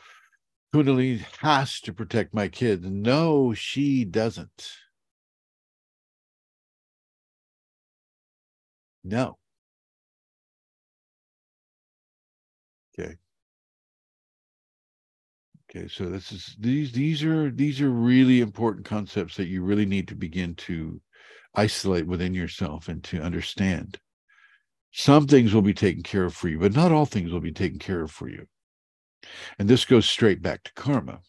A: Kundalini has to protect my kids. No, she doesn't. No. Okay. Okay, so this is these these are these are really important concepts that you really need to begin to isolate within yourself and to understand. Some things will be taken care of for you, but not all things will be taken care of for you. And this goes straight back to karma.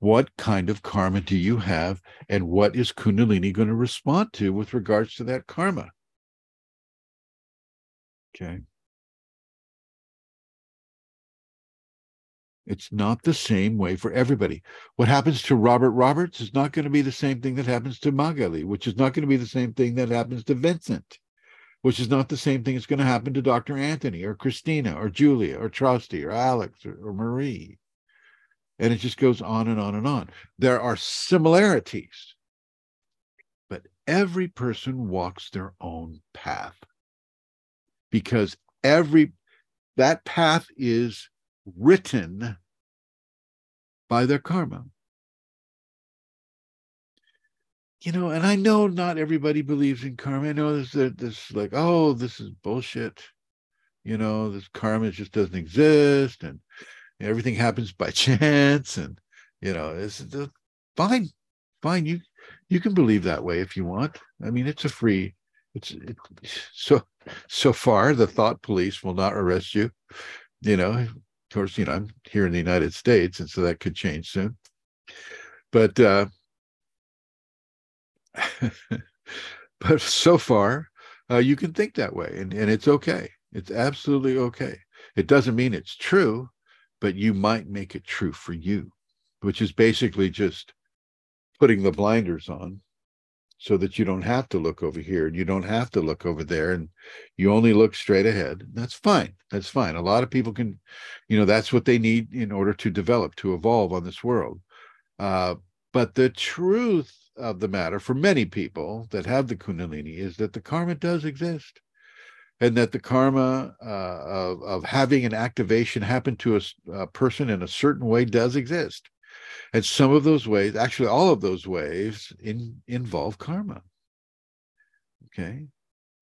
A: What kind of karma do you have, and what is Kundalini going to respond to with regards to that karma? Okay. It's not the same way for everybody. What happens to Robert Roberts is not going to be the same thing that happens to Magali, which is not going to be the same thing that happens to Vincent, which is not the same thing that's going to happen to Dr. Anthony or Christina or Julia or Trusty or Alex or, or Marie. And it just goes on and on and on. There are similarities, but every person walks their own path because every that path is written by their karma. You know, and I know not everybody believes in karma. I know this, this like, oh, this is bullshit. You know, this karma just doesn't exist, and everything happens by chance, and you know, it's, fine, fine. You you can believe that way if you want. I mean, it's a free. It's it, so so far the thought police will not arrest you. You know, of course, you know, I'm here in the United States, and so that could change soon. But uh, but so far, uh, you can think that way, and, and it's okay. It's absolutely okay. It doesn't mean it's true, but you might make it true for you, which is basically just putting the blinders on so that you don't have to look over here and you don't have to look over there and you only look straight ahead that's fine that's fine a lot of people can you know that's what they need in order to develop to evolve on this world uh, but the truth of the matter for many people that have the kundalini is that the karma does exist and that the karma uh, of, of having an activation happen to a, a person in a certain way does exist and some of those ways, actually all of those ways, in, involve karma. Okay.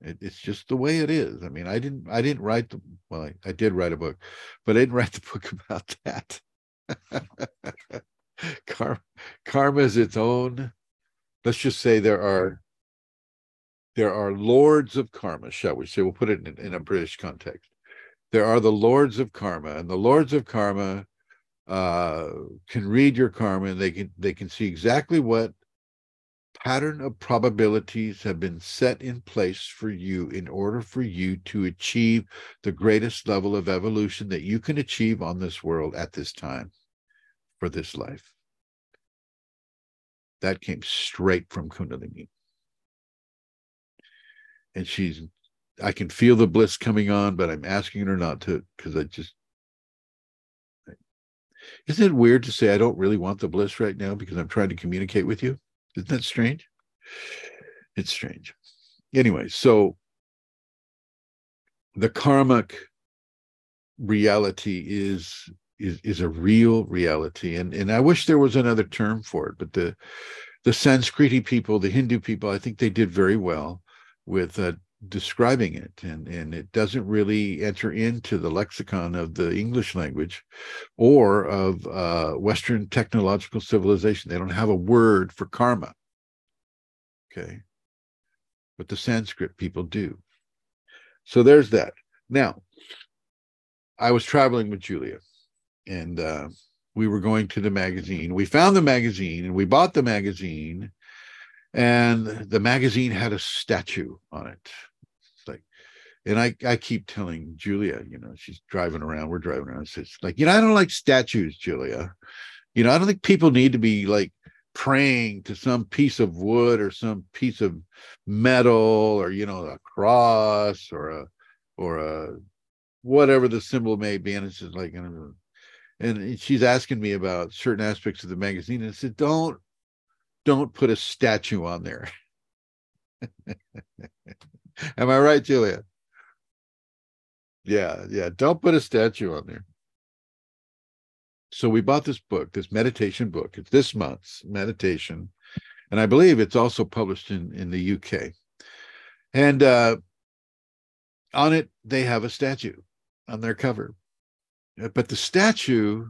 A: It, it's just the way it is. I mean, I didn't I didn't write the well, I, I did write a book, but I didn't write the book about that. karma, karma is its own. Let's just say there are there are lords of karma, shall we say? We'll put it in, in a British context. There are the lords of karma, and the lords of karma uh, can read your karma and they can they can see exactly what pattern of probabilities have been set in place for you in order for you to achieve the greatest level of evolution that you can achieve on this world at this time for this life. That came straight from Kundalini. And she's, I can feel the bliss coming on, but I'm asking her not to because I just isn't it weird to say I don't really want the bliss right now because I'm trying to communicate with you? Isn't that strange? It's strange. Anyway, so the karmic reality is is is a real reality and and I wish there was another term for it but the the Sanskriti people the Hindu people I think they did very well with uh, describing it and and it doesn't really enter into the lexicon of the english language or of uh, western technological civilization. They don't have a word for karma. Okay? But the sanskrit people do. So there's that. Now i was traveling with julia and uh, we were going to the magazine we found the magazine and we bought the magazine and the magazine had a statue on it like. and I, I keep telling Julia, you know, she's driving around, we're driving around. It's like, you know, I don't like statues, Julia. You know, I don't think people need to be like praying to some piece of wood or some piece of metal or, you know, a cross or a, or a, whatever the symbol may be. And it's just like, and she's asking me about certain aspects of the magazine. And I said, don't, don't put a statue on there. Am I right, Julia? Yeah, yeah. Don't put a statue on there. So we bought this book, this meditation book. It's this month's meditation. And I believe it's also published in, in the UK. And uh, on it they have a statue on their cover Uh, but the statue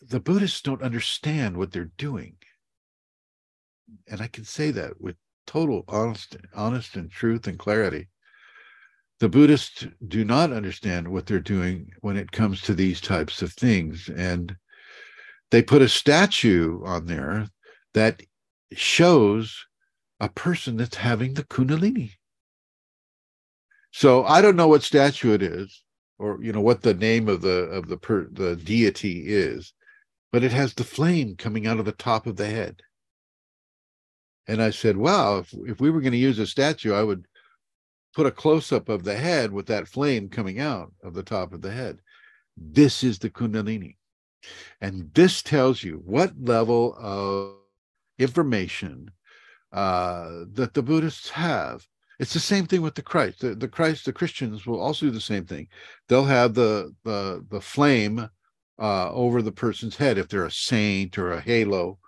A: the buddhists don't understand what they're doing. And i can say that with total honest honest and truth and clarity. The buddhists do not understand what they're doing when it comes to these types of things. And they put a statue on there that shows a person that's having the kundalini. So i don't know what statue it is or you know what the name of the of the per, the deity is but it has the flame coming out of the top of the head. And i said wow if, if we were going to use a statue i would put a close-up of the head with that flame coming out of the top of the head. This is the kundalini. And this tells you what level of information uh, that the buddhists have it's the same thing with the christ. The, the christ the christians will also do the same thing. They'll have the the the flame uh, over the person's head if they're a saint or a halo.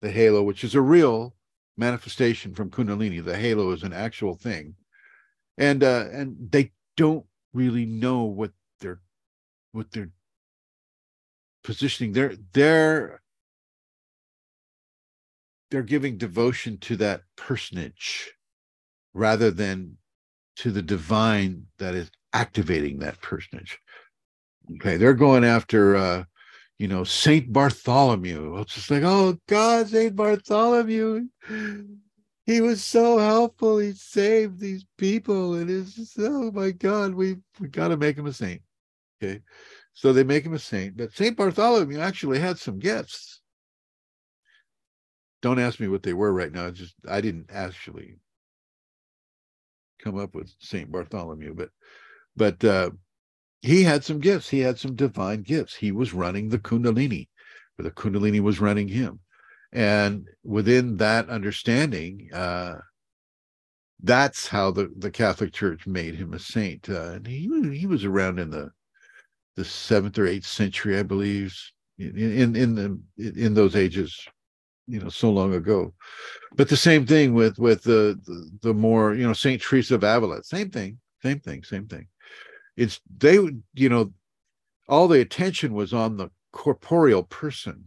A: The halo which is a real manifestation from kundalini. The halo is an actual thing. And uh and they don't really know what they're what they're positioning. They're they're they're giving devotion to that personage rather than to the divine that is activating that personage. Okay they're going after uh you know saint bartholomew. It's just like oh god saint bartholomew. He was so helpful. He saved these people. And it's just oh my god we we got to make him a saint. Okay so they make him a saint but saint bartholomew actually had some gifts. Don't ask me what they were right now. It's just i didn't actually come up with saint bartholomew but but uh he had some gifts. He had some divine gifts. He was running the kundalini or the kundalini was running him. And within that understanding uh that's how the the catholic church made him a saint. Uh, and he he was around in the the seventh or eighth century i believe in in in the in those ages you know so long ago. But the same thing with with the the, the more you know saint teresa of avila same thing same thing same thing. It's they you know all the attention was on the corporeal person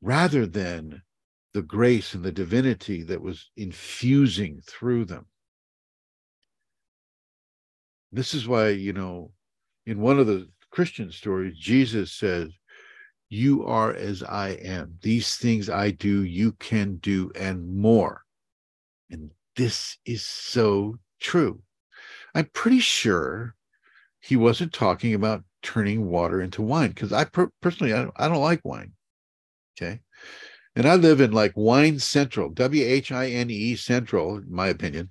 A: rather than the grace and the divinity that was infusing through them. This is why you know in one of the christian stories jesus says you are as i am these things i do you can do and more and this is so true i'm pretty sure he wasn't talking about turning water into wine because I per- personally I don't, I don't like wine. Okay, and I live in like Wine Central, W H I N E Central, in my opinion,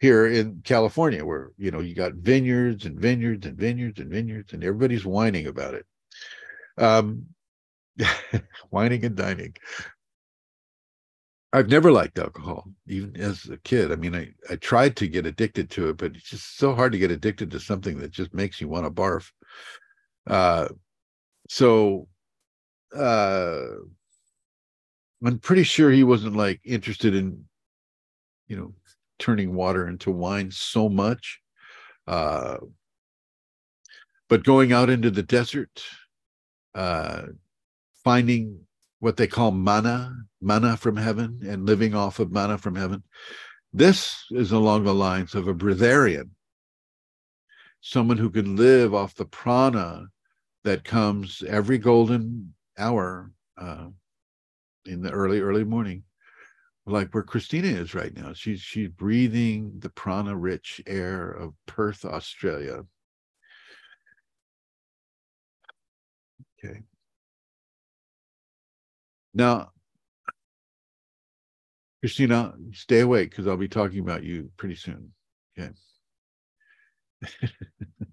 A: here in California, where you know you got vineyards and vineyards and vineyards and vineyards, and everybody's whining about it. Um, whining and dining. I've never liked alcohol, even as a kid. I mean, I, I tried to get addicted to it, but it's just so hard to get addicted to something that just makes you want to barf. Uh, so uh, I'm pretty sure he wasn't like interested in, you know, turning water into wine so much. Uh, but going out into the desert, uh, finding what they call manna, manna from heaven, and living off of manna from heaven. This is along the lines of a breatharian, someone who can live off the prana that comes every golden hour uh, in the early, early morning, like where Christina is right now. She's she's breathing the prana-rich air of Perth, Australia. Okay. Now, Christina, stay awake because I'll be talking about you pretty soon. Okay.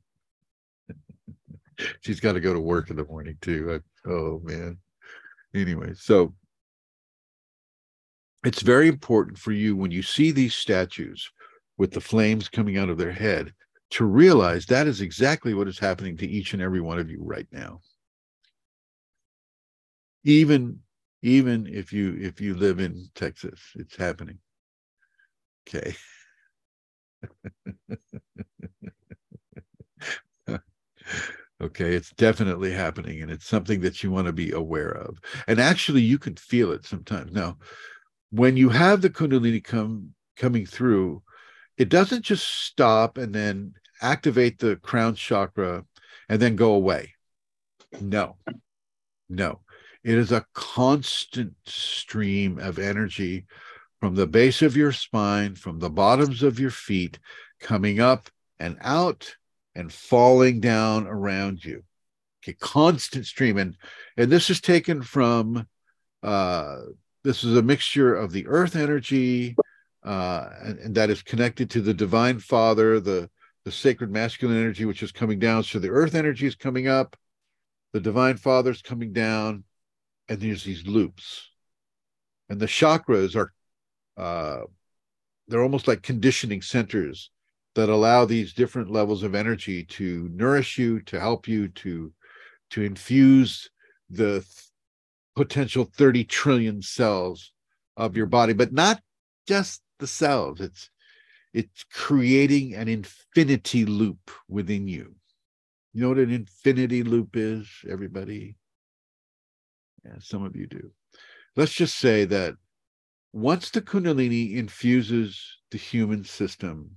A: She's got to go to work in the morning too. I, oh man. Anyway, so it's very important for you when you see these statues with the flames coming out of their head to realize that is exactly what is happening to each and every one of you right now. Even even if you if you live in Texas, it's happening. Okay. okay, it's definitely happening, and it's something that you want to be aware of. And actually, you can feel it sometimes. Now, when you have the Kundalini come coming through, it doesn't just stop and then activate the crown chakra and then go away. No, no. It is a constant stream of energy from the base of your spine, from the bottoms of your feet, coming up and out and falling down around you. Okay, constant stream. And, and this is taken from, uh, this is a mixture of the earth energy, uh, and, and that is connected to the divine father, the, the sacred masculine energy, which is coming down. So the earth energy is coming up, the divine father is coming down, and there's these loops. And the chakras are uh, they're almost like conditioning centers that allow these different levels of energy to nourish you, to help you, to to infuse the th- potential 30 trillion cells of your body, but not just the cells. It's it's creating an infinity loop within you. You know what an infinity loop is, everybody? Yeah, some of you do. Let's just say that once the Kundalini infuses the human system,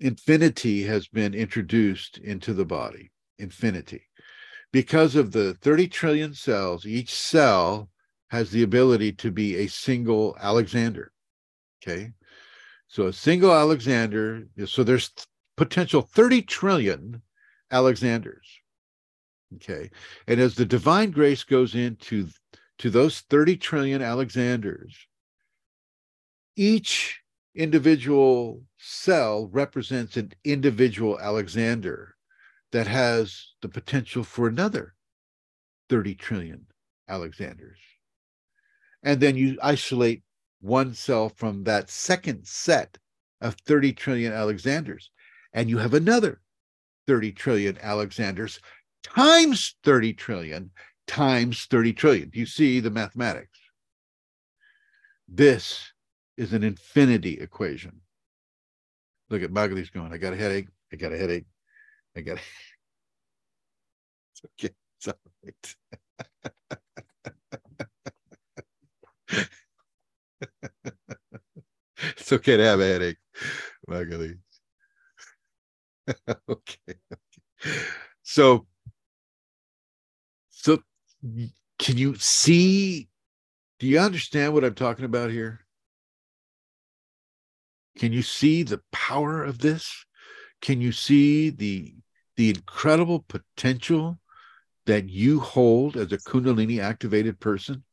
A: infinity has been introduced into the body. Infinity. Because of the 30 trillion cells, each cell has the ability to be a single Alexander. Okay. So a single Alexander, so there's potential 30 trillion Alexanders. Okay. And as the divine grace goes into to those 30 trillion Alexanders, each individual cell represents an individual Alexander that has the potential for another 30 trillion Alexanders. And then you isolate one cell from that second set of 30 trillion Alexanders, and you have another 30 trillion Alexanders times 30 trillion times 30 trillion. Do you see the mathematics? This is an infinity equation. Look at Magali's going, I got a headache. I got a headache. I got a... It's okay. It's all right. it's okay to have a headache, Magali. okay. okay. So, so can you see? Do you understand what I'm talking about here? Can you see the power of this? Can you see the the incredible potential that you hold as a Kundalini activated person?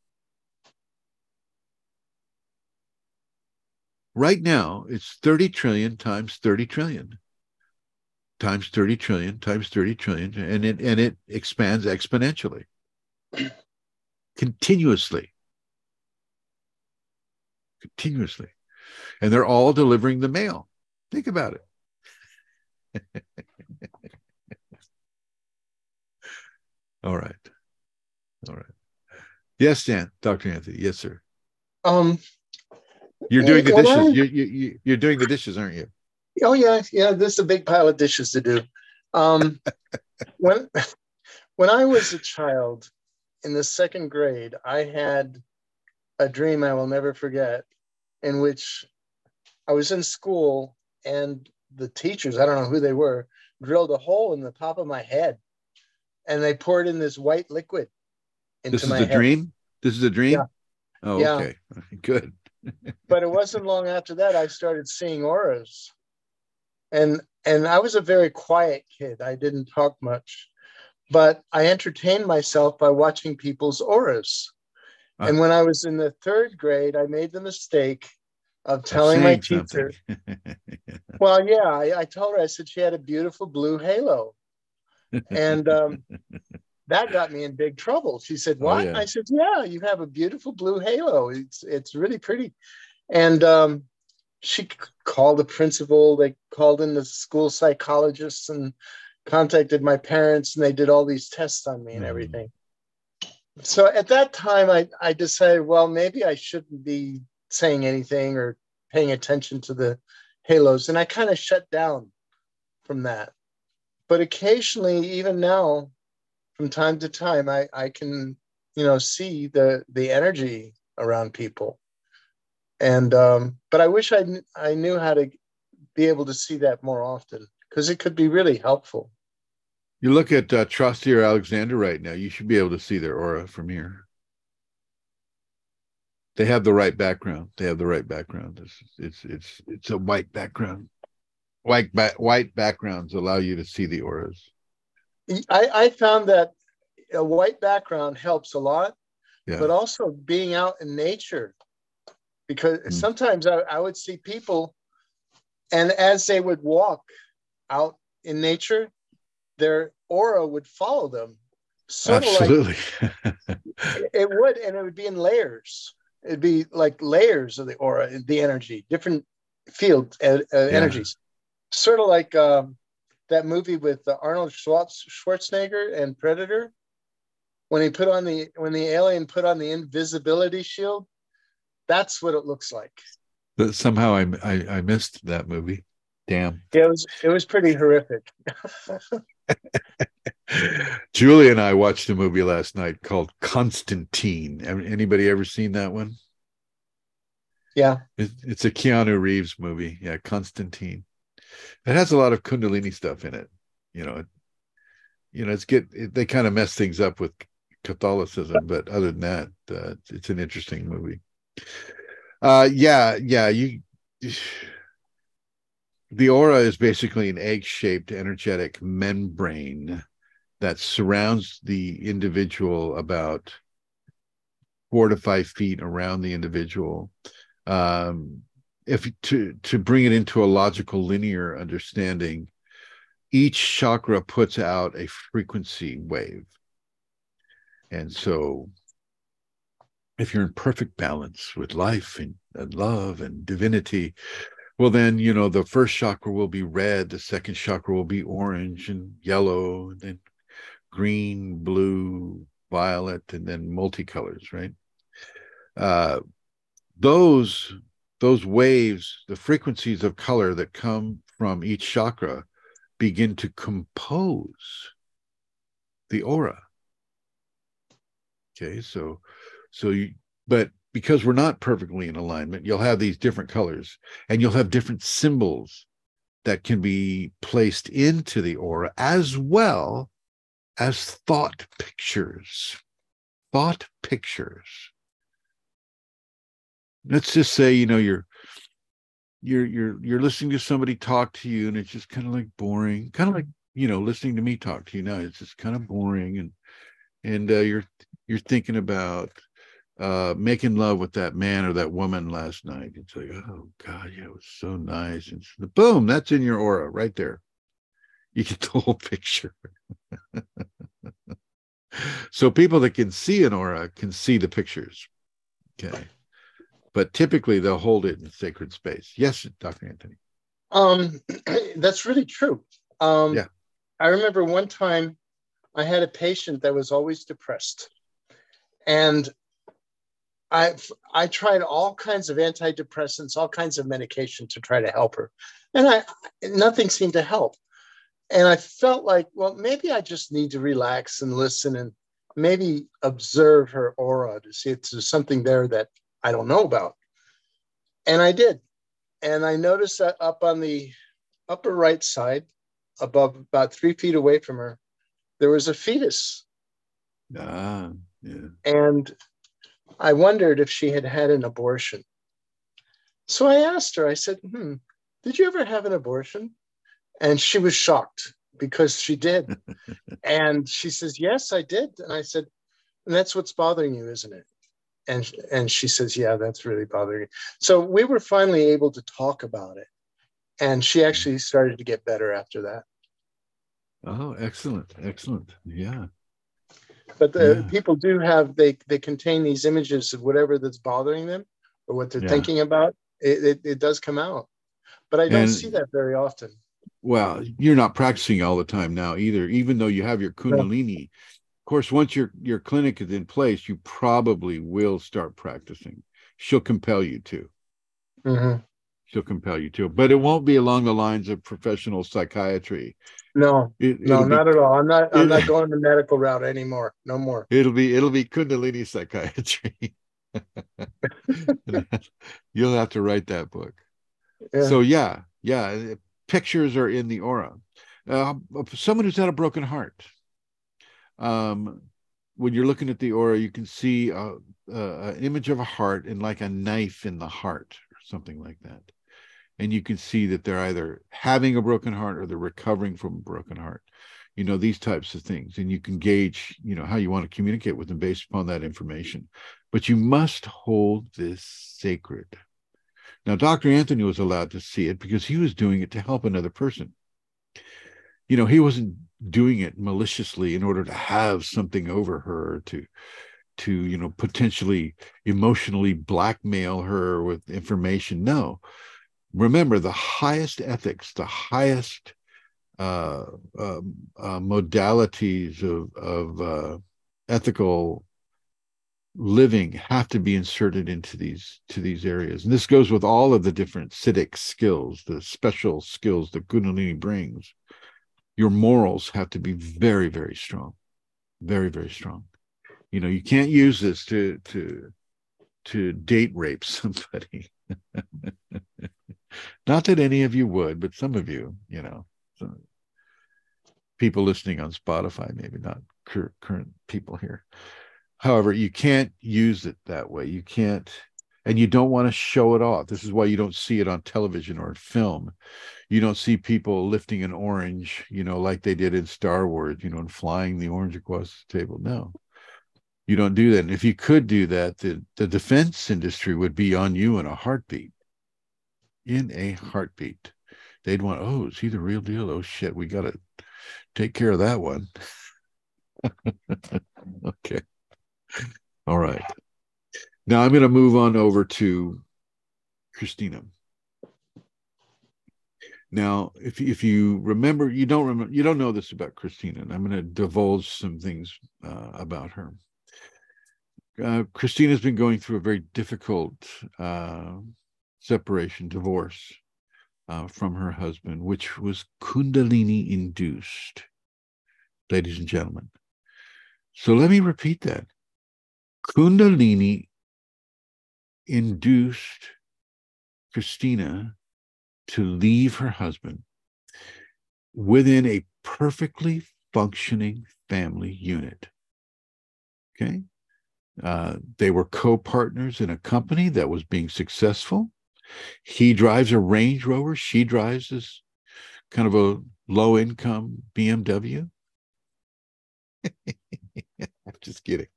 A: Right now, it's 30 trillion times 30 trillion times 30 trillion times 30 trillion and it and it expands exponentially continuously. Continuously. And they're all delivering the mail. Think about it. All right. All right. Yes dan dr anthony. Yes sir.
H: Um,
A: you're doing the dishes.
H: I-
A: you, you, you you're doing the dishes aren't you?
H: Oh yeah, yeah. This is a big pile of dishes to do. Um, when when I was a child in the second grade, I had a dream I will never forget, in which I was in school and the teachers, I don't know who they were, drilled a hole in the top of my head, and they poured in this white liquid into
A: this is
H: my
A: a
H: head.
A: dream this is a dream
H: Yeah.
A: oh
H: Yeah.
A: okay good
H: but it wasn't long after that I started seeing auras. And and I was a very quiet kid. I didn't talk much, but I entertained myself by watching people's auras.
A: Ah.
H: And when I was in the third grade, I made the mistake of telling my teacher, well, yeah, I, I told her, I said she had a beautiful blue halo. And um, that got me in big trouble. She said,
A: Oh,
H: "What?"
A: yeah.
H: I said, "Yeah, you have a beautiful blue halo. It's it's really pretty." And um, she called the principal. They called in the school psychologists and contacted my parents, and they did all these tests on me and
A: Mhm.
H: everything. So at that time, I I decided, well, maybe I shouldn't be saying anything or paying attention to the halos, and I kind of shut down from that. But occasionally, even now, from time to time, I, I can, you know, see the the energy around people. And um, but I wish I I knew how to be able to see that more often because it could be really helpful.
A: You look at uh, Trusty or Alexander right now, you should be able to see their aura from here. They have the right background. They have the right background. It's it's it's it's a white background. White ba- white backgrounds allow you to see the auras.
H: I, I found that a white background helps a lot,
A: Yeah.
H: but also being out in nature. Because
A: Mm.
H: sometimes I, I would see people, and as they would walk out in nature, their aura would follow them. Sort of like
A: Absolutely.
H: it would, and it would be in layers. It'd be like layers of the aura, the energy, different field uh, uh, energies. Sort of like um, that movie with uh, Arnold Schwarz- Schwarzenegger and Predator, when he put on the when the alien put on the invisibility shield. That's what it looks like.
A: But somehow I, I I missed that movie. Damn.
H: Yeah, it was it was pretty horrific.
A: Julie and I watched a movie last night called Constantine. Anybody ever seen that one?
H: Yeah.
A: It's a Keanu Reeves movie. Yeah, Constantine. It has a lot of Kundalini stuff in it. You know, it, you know, it's get it, they kind of mess things up with Catholicism, but other than that, uh, it's, it's an interesting movie. Uh, yeah, yeah. You, the aura is basically an egg-shaped energetic membrane that surrounds the individual about four to five feet around the individual. Um, if to to bring it into a logical linear understanding, each chakra puts out a frequency wave, and so if you're in perfect balance with life and, and love and divinity, well then you know the first chakra will be red, the second chakra will be orange and yellow, and then green, blue, violet, and then multicolors, right? Uh, those those waves, the frequencies of color that come from each chakra, begin to compose the aura. Okay, so so you but because we're not perfectly in alignment, you'll have these different colors and you'll have different symbols that can be placed into the aura as well as thought pictures. Thought pictures. Let's just say, you know, you're you're you're you're listening to somebody talk to you and it's just kind of like boring, kind of like, you know, listening to me talk to you now. It's just kind of boring and and uh, you're you're thinking about uh making love with that man or that woman last night. It's like, oh God, yeah, it was so nice. And boom, that's in your aura right there. You get the whole picture. so people that can see an aura can see the pictures. Okay. But typically they'll hold it in sacred space. Yes, Dr. Anthony.
H: Um, that's really true. Um,
A: Yeah.
H: I remember one time I had a patient that was always depressed, and I I tried all kinds of antidepressants, all kinds of medication to try to help her, and I nothing seemed to help. And I felt like, well, maybe I just need to relax and listen and maybe observe her aura to see if there's something there that I don't know about. And I did. And I noticed that up on the upper right side, above about three feet away from her, there was a fetus.
A: Ah, yeah.
H: And I wondered if she had had an abortion. So I asked her, I said, hmm, did you ever have an abortion? And she was shocked because she did. and she says, yes, I did. And I said, and that's what's bothering you, isn't it? And, and she says, yeah, that's really bothering me. So we were finally able to talk about it. And she actually started to get better after that.
A: Oh, excellent. Excellent. Yeah.
H: But the
A: Yeah.
H: people do have, they, they contain these images of whatever that's bothering them or what they're
A: Yeah.
H: thinking about. It, it, it does come out. But I don't
A: And-
H: see that very often.
A: Well, you're not practicing all the time now either, even though you have your Kundalini. Of course, once your your clinic is in place, you probably will start practicing. She'll compel you to.
H: Mhm.
A: She'll compel you to, but it won't be along the lines of professional psychiatry.
H: No,
A: It,
H: no,
A: be-
H: not at all. I'm not. I'm
A: it-
H: not going the medical route anymore. No more.
A: It'll be it'll be Kundalini psychiatry. You'll have to write that book.
H: Yeah.
A: So yeah, yeah, pictures are in the aura. Uh, someone who's had a broken heart. Um, when you're looking at the aura, you can see a, a, an image of a heart and like a knife in the heart or something like that. And you can see that they're either having a broken heart or they're recovering from a broken heart. You know, these types of things. And you can gauge, you know, how you want to communicate with them based upon that information. But you must hold this sacred. Now, Dr. Anthony was allowed to see it because he was doing it to help another person. You know, he wasn't doing it maliciously in order to have something over her to to you know potentially emotionally blackmail her with information no remember the highest ethics the highest uh, um, uh, modalities of of uh, ethical living have to be inserted into these to these areas. And this goes with all of the different civic skills the special skills that kundalini brings. Your morals have to be very very strong very very strong. You know you can't use this to to to date rape somebody not that any of you would but some of you you know people listening on spotify maybe not cur- current people here. However you can't use it that way. You can't and you don't want to show it off. This is why you don't see it on television or in film. You don't see people lifting an orange you know like they did in star wars you know and flying the orange across the table. No. You don't do that. And if you could do that the, the defense industry would be on you in a heartbeat in a heartbeat. They'd want oh is he the real deal? Oh shit we gotta take care of that one. Okay. All right. Now i'm going to move on over to christina. Now, if if you remember, you don't remember, you don't know this about Christina, and I'm going to divulge some things uh, about her. Uh, Christina's been going through a very difficult uh, separation, divorce uh, from her husband, which was Kundalini induced, ladies and gentlemen. So let me repeat that: Kundalini induced Christina to leave her husband within a perfectly functioning family unit. Okay. Uh, they were co partners in a company that was being successful. He drives a Range Rover. She drives this kind of a low income BMW. I'm just kidding.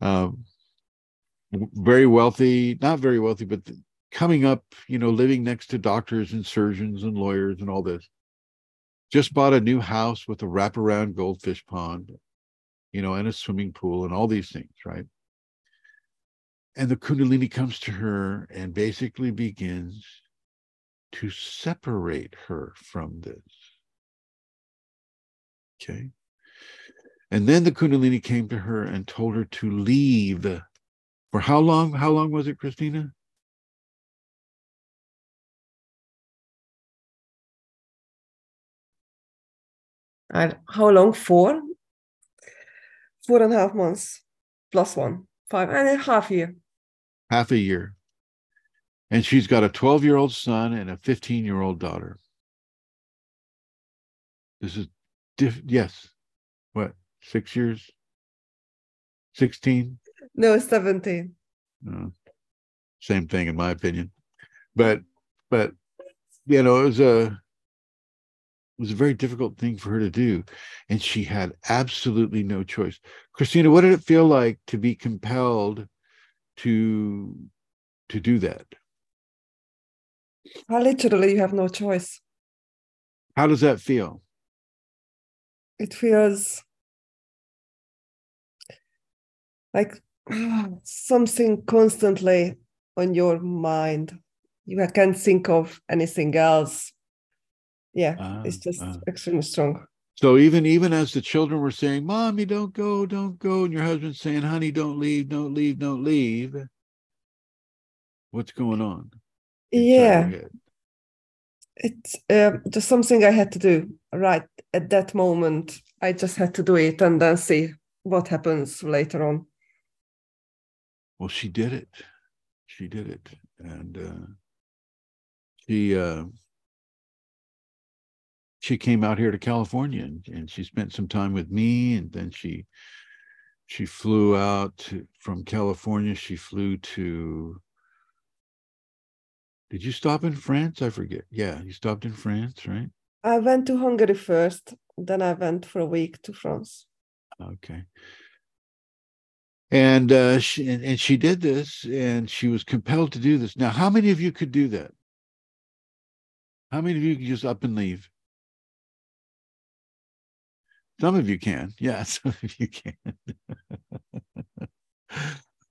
A: Um, very wealthy, not very wealthy, but coming up, you know, living next to doctors and surgeons and lawyers and all this. Just bought a new house with a wraparound goldfish pond, you know, and a swimming pool and all these things, right? And the Kundalini comes to her and basically begins to separate her from this. Okay. And then the Kundalini came to her and told her to leave. For how long? How long was it, Christina?
I: And how long? Four? Four and a half months plus one. Five and a half year.
A: Half a year. And she's got a 12 year old son and a 15 year old daughter. This is, diff- yes. What, six years? 16?
I: No, 17.
A: No. Same thing, in my opinion. But, but, you know, it was a, it was a very difficult thing for her to do. And she had absolutely no choice. Christina, what did it feel like to be compelled to, to do that?
I: Well, literally, you have no choice.
A: How does that feel?
I: It feels like something constantly on your mind. You can't think of anything else. Yeah,
A: Ah,
I: it's just
A: ah.
I: extremely strong.
A: So even even as the children were saying, "Mommy, don't go, don't go," and your husband saying, "Honey, don't leave, don't leave, don't leave," what's going on?
I: Yeah. It's uh, just something I had to do right at that moment. I just had to do it and then see what happens later on.
A: Well, she did it. She did it, and uh, she uh, she came out here to California, and, and she spent some time with me, and then she she flew out to, from California. She flew to. Did you stop in France? I forget. Yeah, you stopped in France, right?
I: I went to Hungary first, then I went for a week to France.
A: Okay. And uh, she and, and she did this, and she was compelled to do this. Now, how many of you could do that? How many of you could just up and leave? Some of you can. Yeah, some of you can.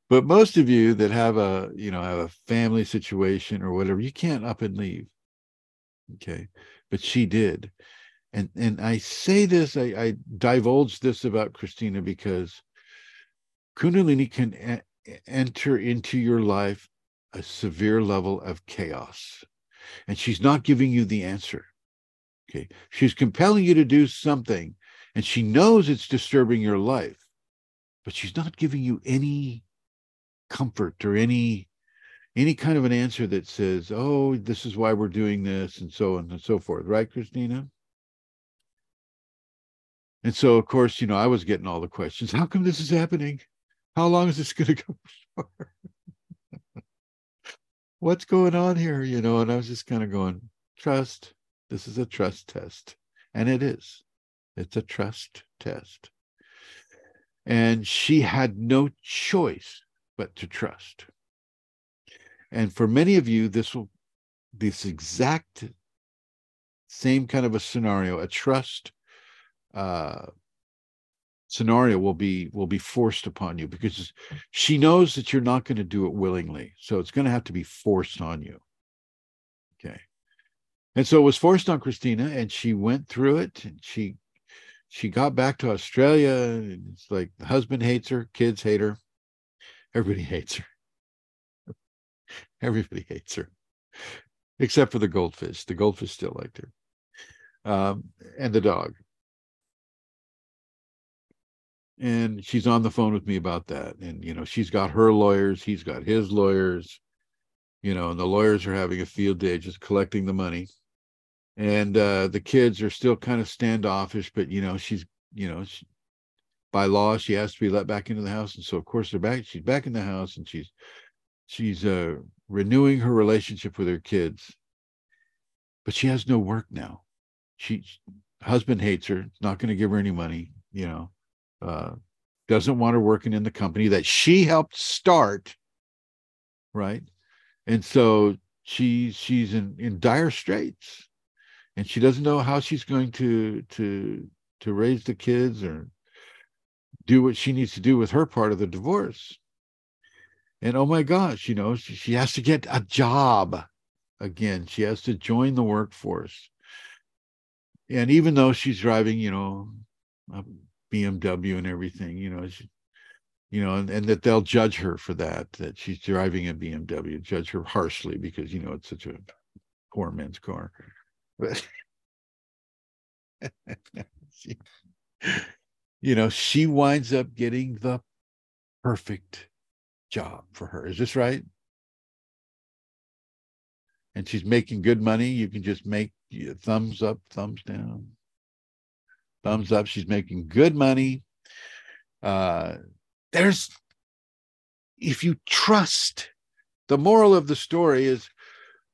A: but most of you that have a, you know, have a family situation or whatever, you can't up and leave. Okay. But she did. And and I say this, I, I divulge this about Christina because Kundalini can e- enter into your life a severe level of chaos. And she's not giving you the answer. Okay. She's compelling you to do something and she knows it's disturbing your life, but she's not giving you any comfort or any any kind of an answer that says, "Oh, this is why we're doing this," and so on and so forth. Right, Christina? And so, of course, you know, I was getting all the questions. How come this is happening? How long is this going to go for? What's going on here? You know, and I was just kind of going, trust. This is a trust test. And it is. It's a trust test. And she had no choice but to trust. And for many of you, this will, this exact same kind of a scenario, a trust uh, scenario will be will be forced upon you because she knows that you're not going to do it willingly so it's going to have to be forced on you okay and so it was forced on christina and she went through it and she she got back to australia and it's like the husband hates her kids hate her. Everybody hates her. Everybody hates her. Except for the goldfish. The goldfish still liked her. Um, and the dog. And she's on the phone with me about that. And you know she's got her lawyers he's got his lawyers. You know and the lawyers are having a field day just collecting the money and uh the kids are still kind of standoffish but you know she's you know she, by law she has to be let back into the house and so of course they're back she's back in the house and she's she's uh renewing her relationship with her kids. But she has no work now. She husband hates her not going to give her any money you know uh, doesn't want her working in the company that she helped start right? And so she she's in in dire straits and she doesn't know how she's going to to to raise the kids or do what she needs to do with her part of the divorce. And oh my gosh you know she, she has to get a job again. She has to join the workforce. And even though she's driving you know a BMW and everything, you know, she, you know, and, and that they'll judge her for that, that she's driving a BMW, judge her harshly because, you know, it's such a poor man's car. But, she, you know, she winds up getting the perfect job for her. Is this right? And she's making good money. You can just make thumbs up, thumbs down thumbs up she's making good money uh there's if you trust the moral of the story is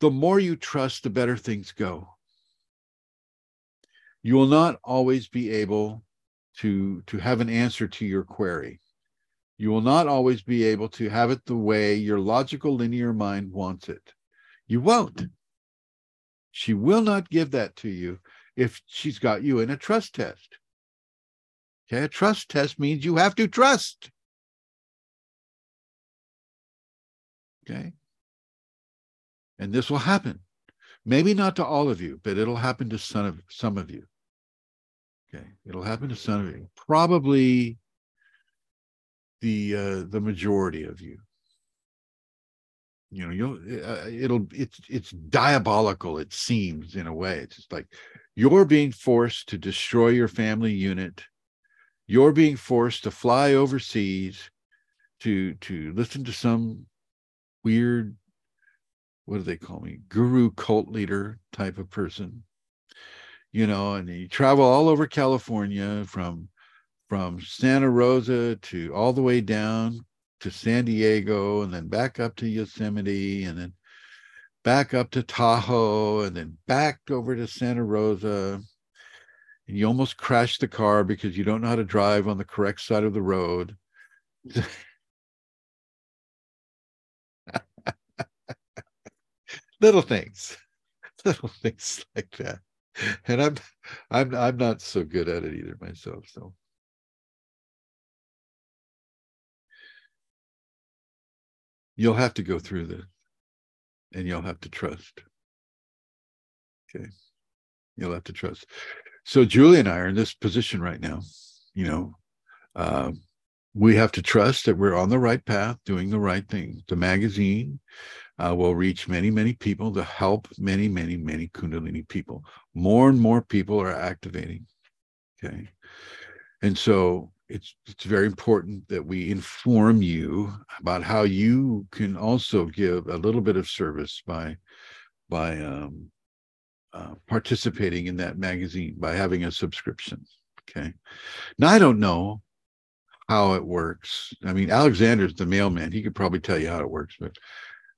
A: the more you trust the better things go you will not always be able to to have an answer to your query you will not always be able to have it the way your logical linear mind wants it you won't she will not give that to you if she's got you in a trust test. Okay, a trust test means you have to trust. Okay. And this will happen. Maybe not to all of you, but it'll happen to some of some of you. Okay, it'll happen to some of you. Probably the uh, the majority of you. you know you'll uh, it'll it's it's diabolical it seems in a way it's just like you're being forced to destroy your family unit you're being forced to fly overseas to to listen to some weird what do they call me guru cult leader type of person you know and you travel all over california from from santa rosa to all the way down to San Diego and then back up to Yosemite and then back up to Tahoe and then back over to Santa Rosa. And you almost crash the car because you don't know how to drive on the correct side of the road. little things, little things like that. And I'm I'm I'm not so good at it either myself. So you'll have to go through this and you'll have to trust. Okay. You'll have to trust. So Julie and I are in this position right now. You know, uh, we have to trust that we're on the right path, doing the right thing. The magazine uh, will reach many, many people to help many, many, many Kundalini people. More and more people are activating. Okay. And so it's it's very important that we inform you about how you can also give a little bit of service by by um, uh, participating in that magazine by having a subscription okay now i don't know how it works i mean alexander's the mailman he could probably tell you how it works but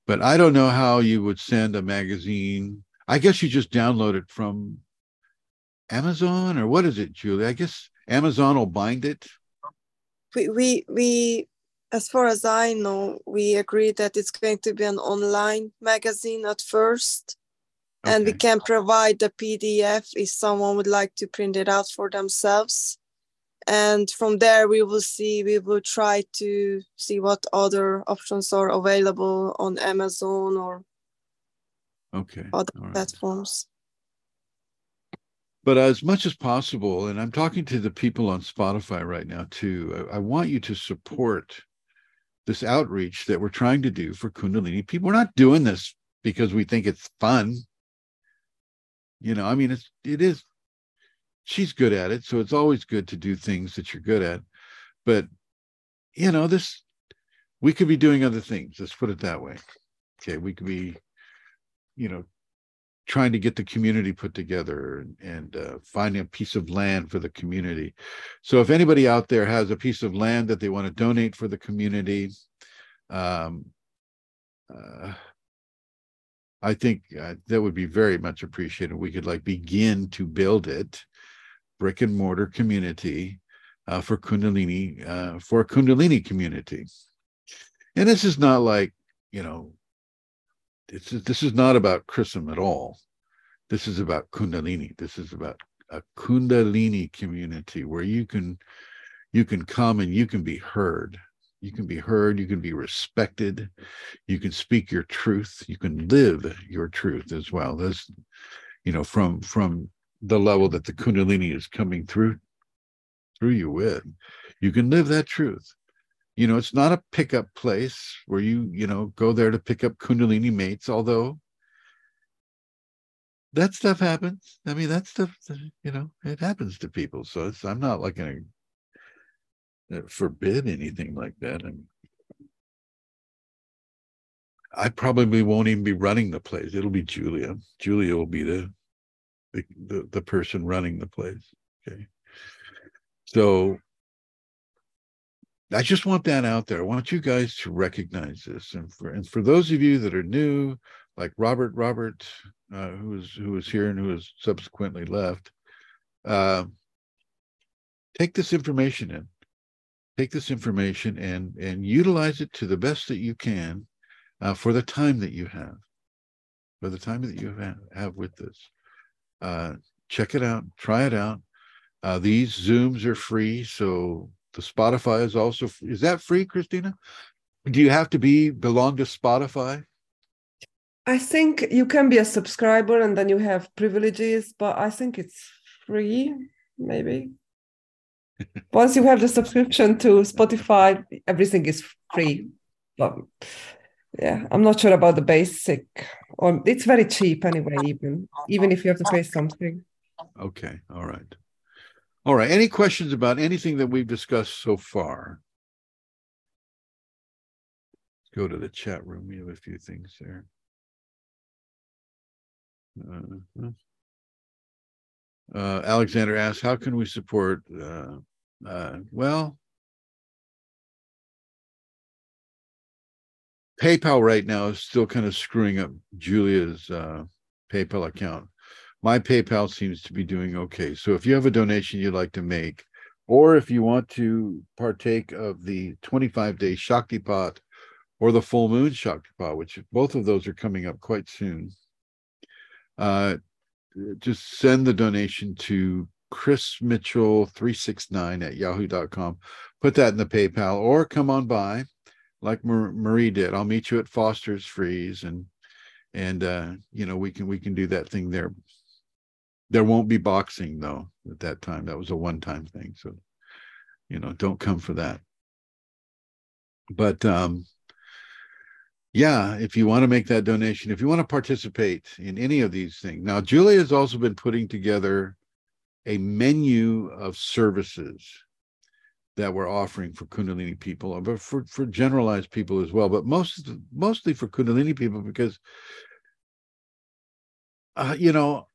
A: but i don't know how you would send a magazine i guess you just download it from amazon or what is it julie i guess Amazon will bind it.
E: We, we, we, as far as I know, we agreed that it's going to be an online magazine at first. Okay. And we can provide the PDF if someone would like to print it out for themselves. And from there, we will see, we will try to see what other options are available on Amazon or
A: okay.
E: other right. platforms
A: but as much as possible and i'm talking to the people on spotify right now too I, I, want you to support this outreach that we're trying to do for kundalini people we're not doing this because we think it's fun you know i mean it's it is she's good at it so it's always good to do things that you're good at but you know this we could be doing other things let's put it that way okay we could be you know trying to get the community put together and, and uh, finding a piece of land for the community. So if anybody out there has a piece of land that they want to donate for the community, um, uh, I think uh, that would be very much appreciated. We could like begin to build it, brick and mortar community uh, for Kundalini, uh, for Kundalini community. And this is not like, you know, it's, this is not about Chrism at all. This is about Kundalini. This is about a Kundalini community where you can you can come and you can be heard. You can be heard. You can be respected. You can speak your truth. You can live your truth as well. This, you know, from from the level that the Kundalini is coming through through you with, you can live that truth. You know it's not a pickup place where you you know go there to pick up kundalini mates although that stuff happens. I mean that stuff you know it happens to people. So it's i'm not like going to uh, forbid anything like that. And i probably won't even be running the place. It'll be julia. Julia will be the the, the, the person running the place okay so I just want that out there. I want you guys to recognize this, and for and for those of you that are new, like Robert, Robert, uh, who was who was here and who has subsequently left, uh, take this information in, take this information and and utilize it to the best that you can uh, for the time that you have, for the time that you have, have with this. Uh, check it out, try it out. Uh, these Zooms are free, so the Spotify is also is that free, Christina? Do you have to be belong to Spotify?
I: I think you can be a subscriber and then you have privileges, but I think it's free, maybe. Once you have the subscription to Spotify, everything is free. But yeah, I'm not sure about the basic. Or it's very cheap anyway, even even if you have to pay something.
A: Okay, all right. All right. Any questions about anything that we've discussed so far? Let's go to the chat room. We have a few things there. Uh, uh, Alexander asks, how can we support? Uh, uh, well, PayPal right now is still kind of screwing up Julia's uh, PayPal account. My PayPal seems to be doing okay. So if you have a donation you'd like to make, or if you want to partake of the 25 day Shaktipat or the full moon Shaktipat, which both of those are coming up quite soon, uh, just send the donation to Chris Mitchell 369 at yahoo.com. Put that in the PayPal or come on by like Marie did. I'll meet you at Foster's Freeze and and uh, you know we can we can do that thing there. There won't be boxing though at that time. That was a one-time thing. So you know, don't come for that. But um yeah, if you want to make that donation, if you want to participate in any of these things. Now, Julia has also been putting together a menu of services that we're offering for Kundalini people, but for, for generalized people as well, but most mostly for Kundalini people because, uh, you know,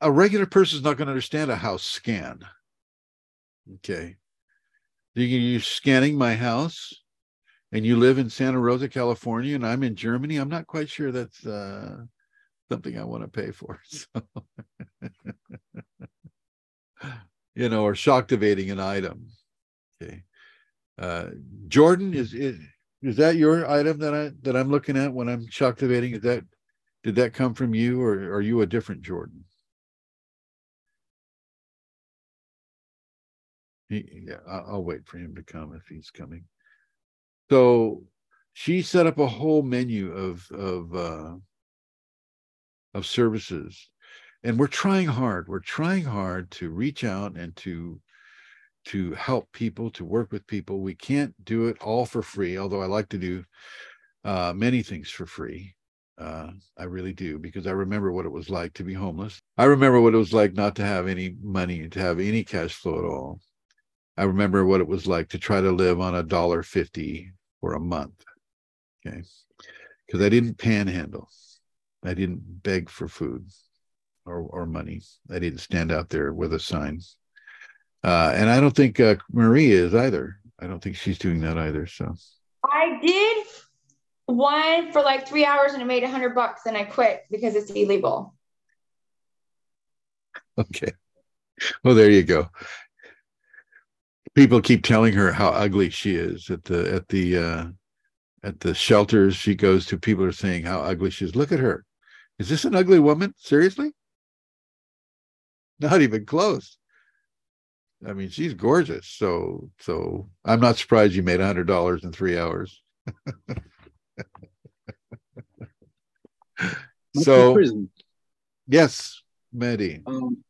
A: a regular person is not going to understand a house scan. Okay. You're scanning my house and you live in Santa Rosa, California, and I'm in Germany. I'm not quite sure that's uh, something I want to pay for. So. you know, or shaktivating an item. Okay. Uh, Jordan, is, is is that your item that I that I'm looking at when I'm shaktivating? Is that did that come from you or are you a different Jordan? He, yeah, I'll, wait for him to come if he's coming. So she set up a whole menu of of uh, of services, and we're trying hard. We're trying hard to reach out and to to help people, to work with people. We can't do it all for free, although I like to do uh, many things for free. Uh, I really do because I remember what it was like to be homeless. I remember what it was like not to have any money, to have any cash flow at all. I remember what it was like to try to live on a dollar fifty for a month. Okay. Because I didn't panhandle. I didn't beg for food or, or money. I didn't stand out there with a sign uh, and I don't think uh, Marie is either. I don't think she's doing that either. So
B: I did one for like three hours and it made a hundred bucks and I quit because it's illegal.
A: Okay. Well, there you go. People keep telling her how ugly she is at the at the uh at the shelters she goes to. People are saying how ugly she is. Look at her. Is this an ugly woman? Seriously? Not even close. I mean, she's gorgeous. So, so I'm not surprised you made a hundred dollars in three hours. so, yes, Mehdi.
J: Um,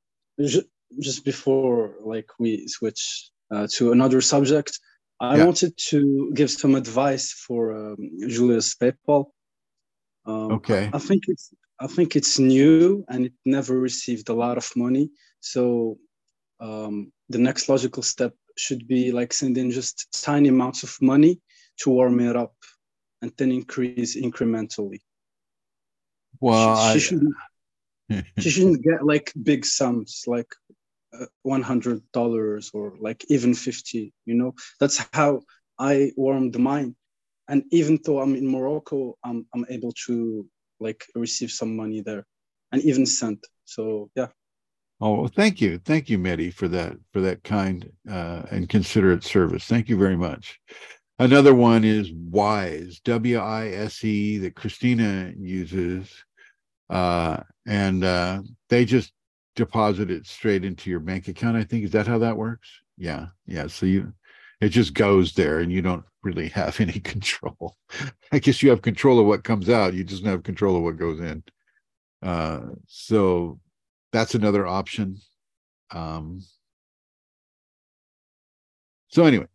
J: just before, like we switch uh, to another subject, I yeah. wanted to give some advice for um, Julia's PayPal. Um,
A: okay.
J: I think it's I think it's new and it never received a lot of money. So um, the next logical step should be like sending just tiny amounts of money to warm it up and then increase incrementally.
A: Well,
J: she,
A: I...
J: shouldn't, she shouldn't get like big sums like uh, $100 or like even 50 you know that's how i warm the mind and even though i'm in morocco i'm, I'm able to like receive some money there and even sent. so yeah
A: Oh, thank you, thank you, Mehdi, for that for that kind uh, and considerate service. Thank you very much. Another one is Wise, W I S E, that Christina uses, uh, and uh, they just deposit it straight into your bank account. I think is that how that works? Yeah, yeah. So you, it just goes there, and you don't really have any control. I guess you have control of what comes out. You just don't have control of what goes in. Uh, so that's another option. Um, so anyway,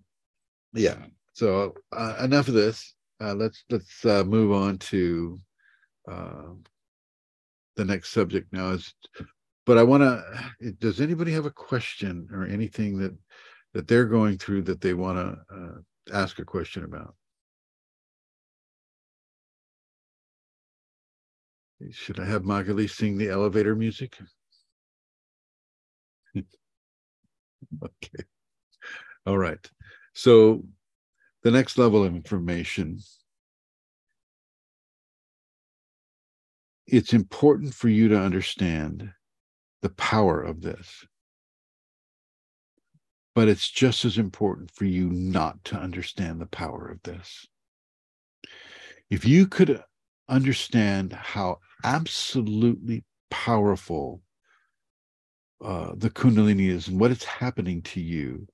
A: yeah. So uh, enough of this. uh, let's let's uh, move on to uh, the next subject now. Is but I want to. Does anybody have a question or anything that that they're going through that they want to uh, ask a question about? Should I have Magali sing the elevator music? okay. All right. So the next level of information. It's important for you to understand the power of this. But it's just as important for you not to understand the power of this. If you could understand how absolutely powerful uh, the Kundalini is and what it's happening to you,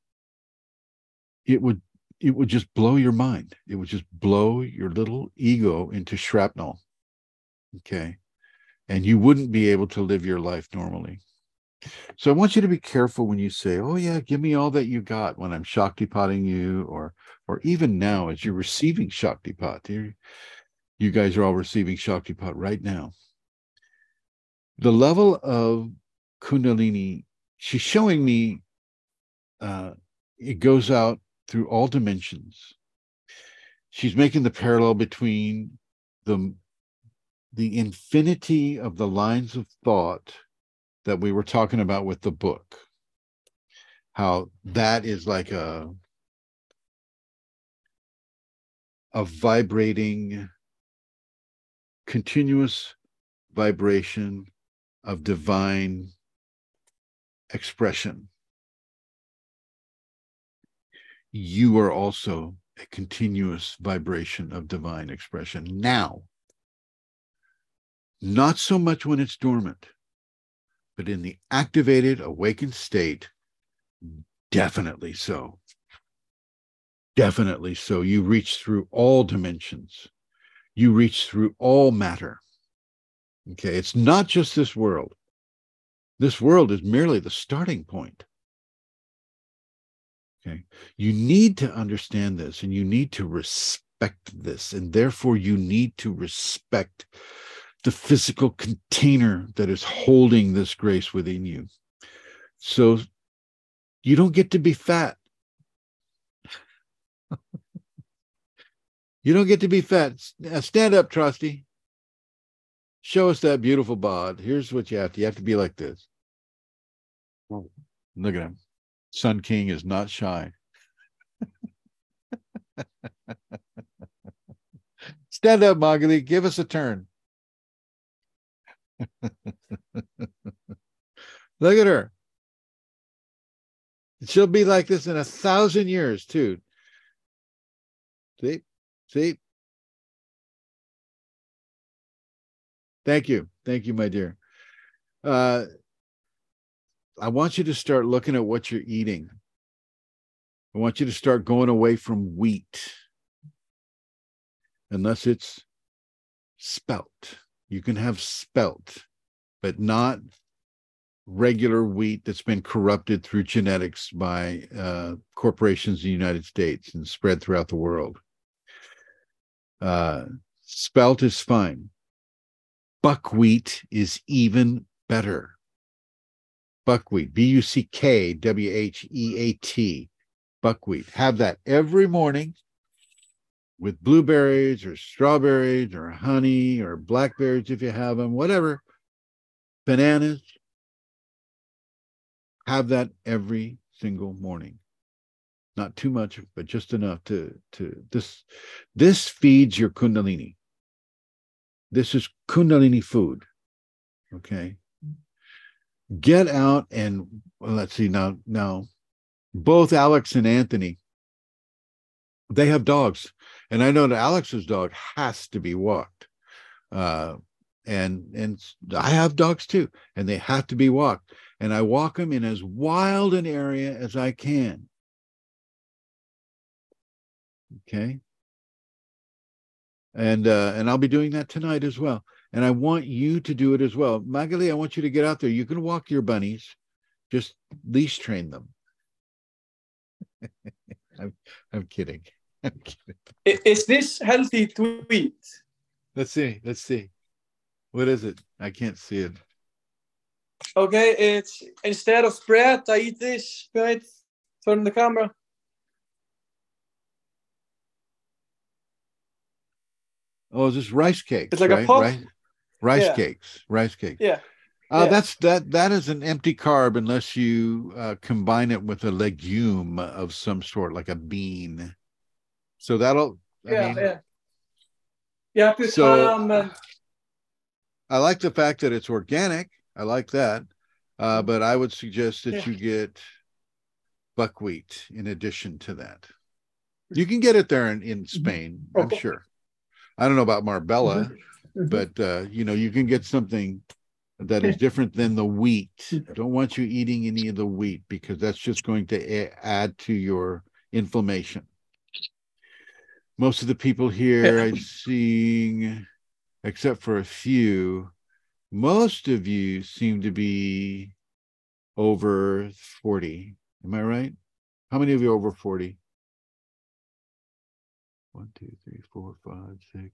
A: it would it would just blow your mind. It would just blow your little ego into shrapnel. Okay. And you wouldn't be able to live your life normally. So I want you to be careful when you say, "Oh yeah, give me all that you got." When I'm shaktipatting you, or or even now as you're receiving shaktipat, you you guys are all receiving shaktipat right now. The level of kundalini, she's showing me. Uh, it goes out through all dimensions. She's making the parallel between the the infinity of the lines of thought that we were talking about with the book how that is like a a vibrating continuous vibration of divine expression you are also a continuous vibration of divine expression now not so much when it's dormant but in the activated, awakened state, definitely so. Definitely so. You reach through all dimensions, you reach through all matter. Okay, it's not just this world. This world is merely the starting point. Okay, you need to understand this and you need to respect this, and therefore you need to respect the physical container that is holding this grace within you. So you don't get to be fat. you don't get to be fat. Uh, stand up, Trusty. Show us that beautiful bod. Here's what you have to. You have to be like this. Oh, look at him. Sun King is not shy. Stand up, Magali. Give us a turn. Look at her. She'll be like this in a thousand years, too. See? See? Thank you. Thank you, my dear. Uh, I want you to start looking at what you're eating. I want you to start going away from wheat, unless it's spelt. You can have spelt, but not regular wheat that's been corrupted through genetics by uh, corporations in the United States and spread throughout the world. Uh, spelt is fine. Buckwheat is even better. Buckwheat, B U C K W H E A T, buckwheat. Have that every morning with blueberries or strawberries or honey or blackberries if you have them, whatever, bananas. Have that every single morning. Not too much, but just enough to to this this feeds your kundalini. This is kundalini food. Okay. Get out and well, let's see now now both Alex and Anthony they have dogs and i know that alex's dog has to be walked uh, and and i have dogs too and they have to be walked and i walk them in as wild an area as i can okay and uh, and i'll be doing that tonight as well and i want you to do it as well magali i want you to get out there you can walk your bunnies just leash train them I'm, I'm kidding
F: I'm kidding. Is this healthy to eat?
A: Let's see. Let's see. What is it? I can't see it.
F: Okay, it's instead of bread, I eat this. Right, turn the camera.
A: Oh, is this rice cakes?
F: It's like a puff.
A: Rice, rice
F: Yeah.
A: cakes. Rice cakes.
F: Yeah.
A: Uh,
F: Yeah.
A: That's that. That is an empty carb unless you uh, combine it with a legume of some sort, like a bean. So that'll. I
F: yeah,
A: mean,
F: yeah. Yeah,
A: So-
F: ham and
A: I like the fact that it's organic. I like that. Uh, but I would suggest that
F: Yeah.
A: you get buckwheat in addition to that. You can get it there in, in Spain, I'm sure. I don't know about Marbella,
F: Mhm.
A: but uh, you know, you can get something that is different than the wheat. Don't want you eating any of the wheat because that's just going to add to your inflammation. Most of the people here I'm seeing, except for a few, most of you seem to be over 40. Am I right? How many of you are over 40? One, two, three, four, five, six,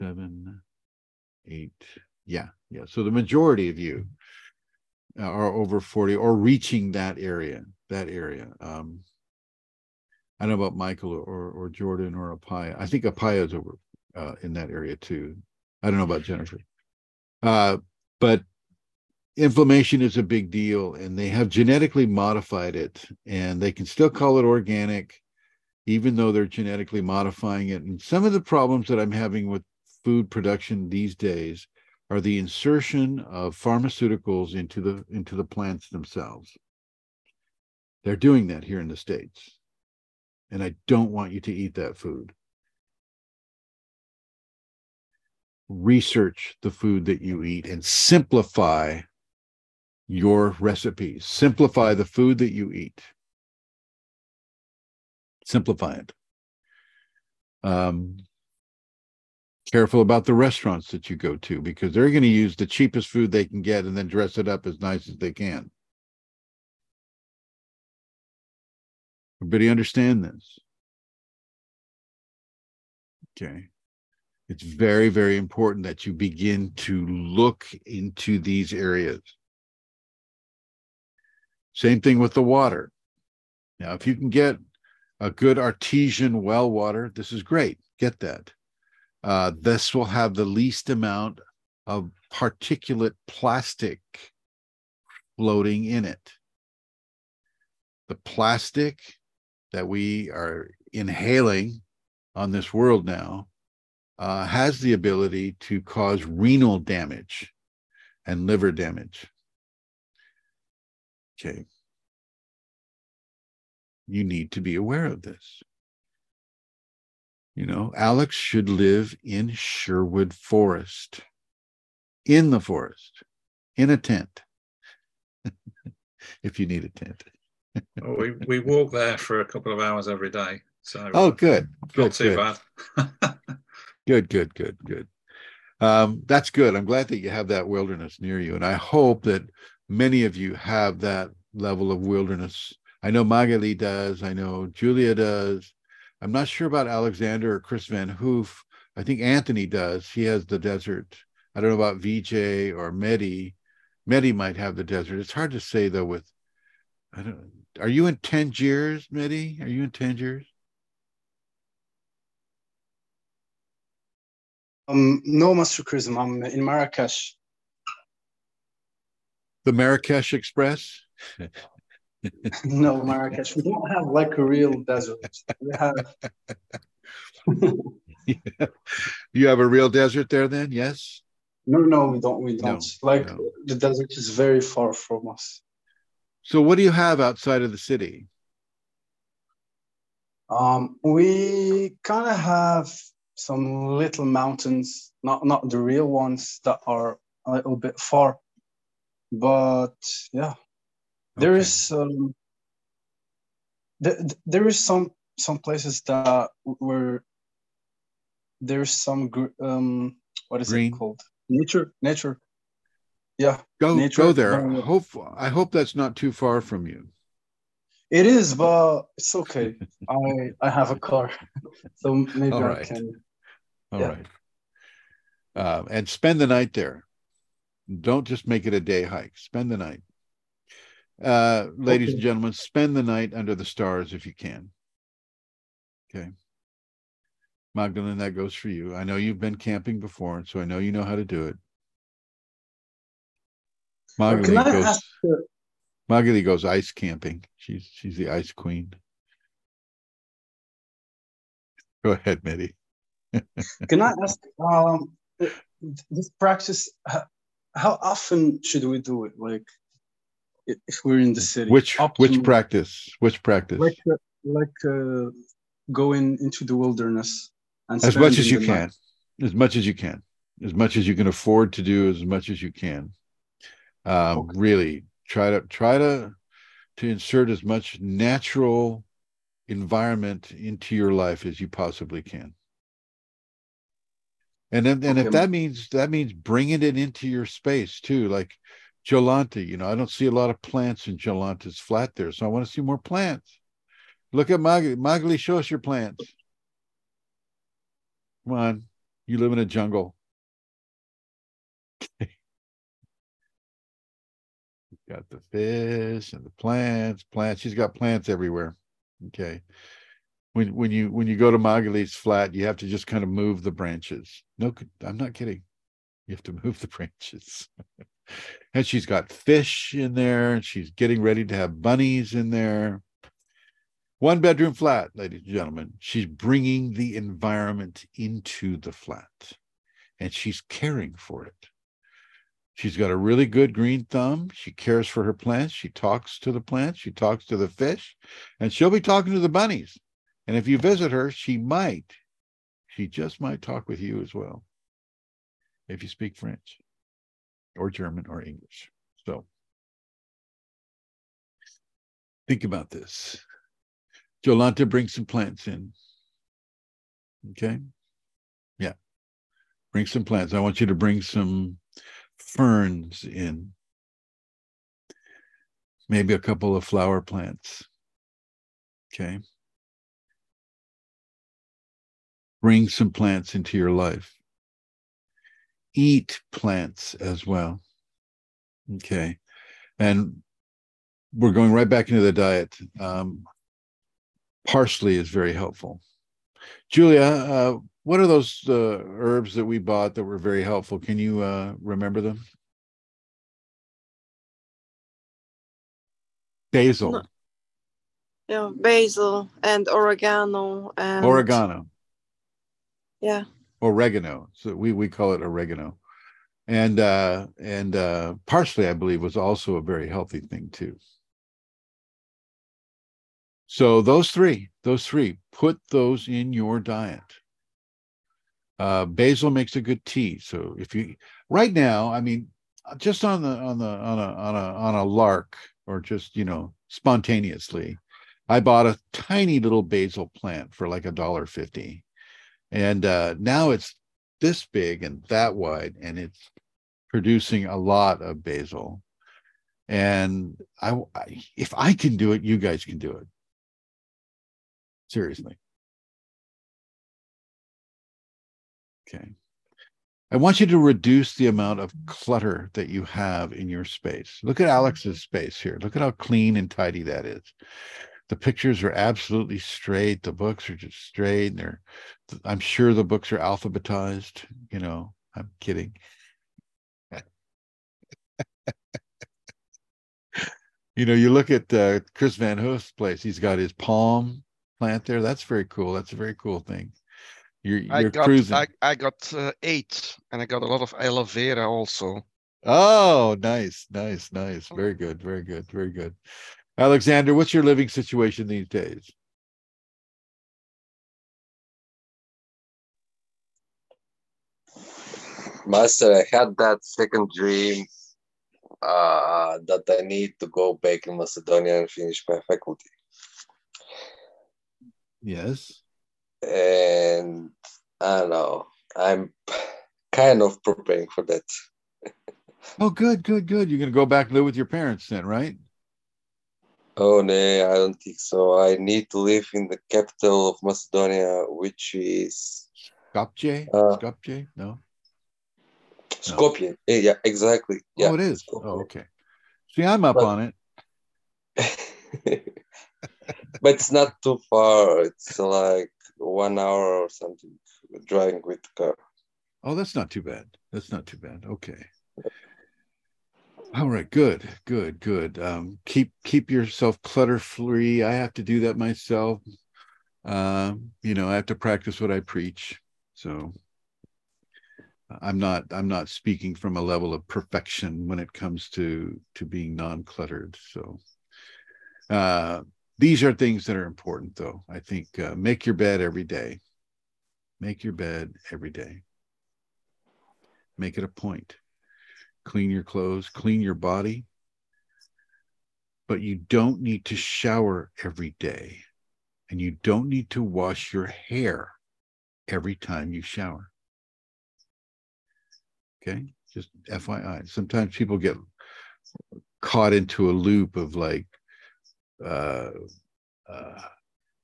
A: seven, eight. Yeah, yeah. So the majority of you are over 40 or reaching that area, that area. Um, I don't know about Michael or, or Jordan or Apaya. I think Apaya is over uh, in that area too. I don't know about Jennifer. Uh, but inflammation is a big deal and they have genetically modified it and they can still call it organic even though they're genetically modifying it and some of the problems that i'm having with food production these days are the insertion of pharmaceuticals into the into the plants themselves they're doing that here in the states and i don't want you to eat that food research the food that you eat and simplify your recipes. Simplify the food that you eat. Simplify it. Um, careful about the restaurants that you go to because they're going to use the cheapest food they can get and then dress it up as nice as they can. Everybody understand this? Okay. It's very, very important that you begin to look into these areas. Same thing with the water. Now, if you can get a good artesian well water, this is great. Get that. Uh, this will have the least amount of particulate plastic floating in it. The plastic that we are inhaling on this world now uh, has the ability to cause renal damage and liver damage. Okay. You need to be aware of this. You know, Alex should live in Sherwood Forest, in the forest, in a tent, if you need a tent.
G: Oh, we, we walk there for a couple of hours every day. So
A: Oh, good. Good.
G: not too
A: good.
G: bad.
A: Good, good, good, good. Um, that's good. I'm glad that you have that wilderness near you. And I hope that many of you have that level of wilderness. I know Magali does. I know Julia does. I'm not sure about Alexander or Chris Van Hoof. I think Anthony does. He has the desert. I don't know about VJ or Medi. Medi might have the desert. It's hard to say though with I don't are you in Tangiers, Medi? Are you in Tangiers?
J: Um, no, Master Chrism. I'm in Marrakesh.
A: The Marrakesh Express?
J: no, Marrakesh. We don't have like a real desert. We have
A: you have a real desert there then? Yes.
J: no, no, we don't. We don't.
A: No,
J: like
A: no.
J: the desert is very far from us.
A: So what do you have outside of the city?
J: Um, we kind of have some little mountains, not not the real ones that are a little bit far, but yeah, there
A: Okay.
J: is um, th- th- there is some some places that where there's some gr- um what is
A: Green?
J: it called nature nature yeah
A: Go
J: nature
A: go there.
J: very-
A: Hope I hope that's not too far from you.
J: It is, but it's okay. I I have a car, so maybe
A: All
J: I can.
A: All
J: Yeah.
A: right. Uh, and spend the night there. Don't just make it a day hike. Spend the night. Uh, ladies and gentlemen, spend the night under the stars if you can. Okay. Magdalene, that goes for you. I know you've been camping before, so I know you know how to do it. Magdalene goes,
J: ask?
A: Magdalene goes ice camping. She's she's the ice queen. Go ahead, Mitty.
J: Can I ask? Um, this practice. How often should we do it? Like, if we're in the city.
A: Which which practice? Which practice?
J: Like, uh, like uh, going into the wilderness and
A: as much as you can as much as you can as much as you can afford to do as much as you can um, really try to try to to insert as much natural environment into your life as you possibly can and then and if that means that means bringing it into your space too like Jolanta, you know, I don't see a lot of plants in Jolanta's flat there, so I want to see more plants. Look at Magali. Magali, show us your plants. Come on. You live in a jungle. got the fish and the plants, plants. She's got plants everywhere. Okay. When when you when you go to Magali's flat, you have to just kind of move the branches. No, I'm not kidding. You have to move the branches. And she's got fish in there, and she's getting ready to have bunnies in there. One bedroom flat, ladies and gentlemen. She's bringing the environment into the flat and she's caring for it. She's got a really good green thumb. She cares for her plants. She talks to the plants. She talks to the fish, and she'll be talking to the bunnies. And if you visit her, she might, she just might talk with you as well if you speak French or German or English. So think about this. Jolanta, bring some plants in. Okay. Yeah. Bring some plants. I want you to bring some ferns in. Maybe a couple of flower plants. Okay. Bring some plants into your life. Eat plants as well. Okay. And we're going right back into the diet. Um, parsley is very helpful. Julia, uh, what are those uh, herbs that we bought that were very helpful? Can you uh, remember them? Basil.
E: Yeah, basil and oregano and
A: oregano,
E: Yeah,
A: oregano. So we we call it oregano, and uh, and uh, parsley, I believe, was also a very healthy thing too. So those three, those three, put those in your diet. Uh, basil makes a good tea. So if you right now, I mean, just on the on the on a on a on a lark or just you know spontaneously, I bought a tiny little basil plant for like a dollar fifty, and uh, now it's this big and that wide, and it's producing a lot of basil. And I, if I can do it, you guys can do it. Seriously. Okay. I want you to reduce the amount of clutter that you have in your space. Look at Alex's space here. Look at how clean and tidy that is. The pictures are absolutely straight. The books are just straight. And they're, I'm sure the books are alphabetized. You know, I'm kidding. you know, you look at uh, Chris Van Hoof's place. He's got his palm plant there. That's very cool. That's a very cool thing. You're
K: I
A: you're
K: got
A: cruising.
K: I, I got uh, eight, and I got a lot of aloe vera also.
A: Oh, nice, nice, nice. Very good, very good, very good. Alexander, what's your living situation these days?
D: Master, I had that second dream uh, that I need to go back in Macedonia and finish my faculty.
A: Yes.
D: And I don't know, I'm kind of preparing for that.
A: Oh, good, good, good. You're gonna go back and live with your parents then, right?
D: Oh no, I don't think so. I need to live in the capital of Macedonia, which is
A: Skopje?
D: Uh,
A: Skopje? No.
D: Skopje. Yeah, yeah, exactly. Yeah,
A: oh, it is.
D: Skopje.
A: Oh, okay. See, I'm up
D: But-
A: on it.
D: but it's not too far. It's like one hour or something driving with the car.
A: Oh, that's not too bad. That's not too bad. Okay. All right, good, good, good. Um, keep keep yourself clutter free. I have to do that myself. Um, you know, I have to practice what I preach. So I'm not I'm not speaking from a level of perfection when it comes to to being non-cluttered. So uh these are things that are important though. I think uh, make your bed every day. Make your bed every day. Make it a point. Clean your clothes, clean your body. But you don't need to shower every day. And you don't need to wash your hair every time you shower. Okay? Just FYI. Sometimes people get caught into a loop of like uh, uh,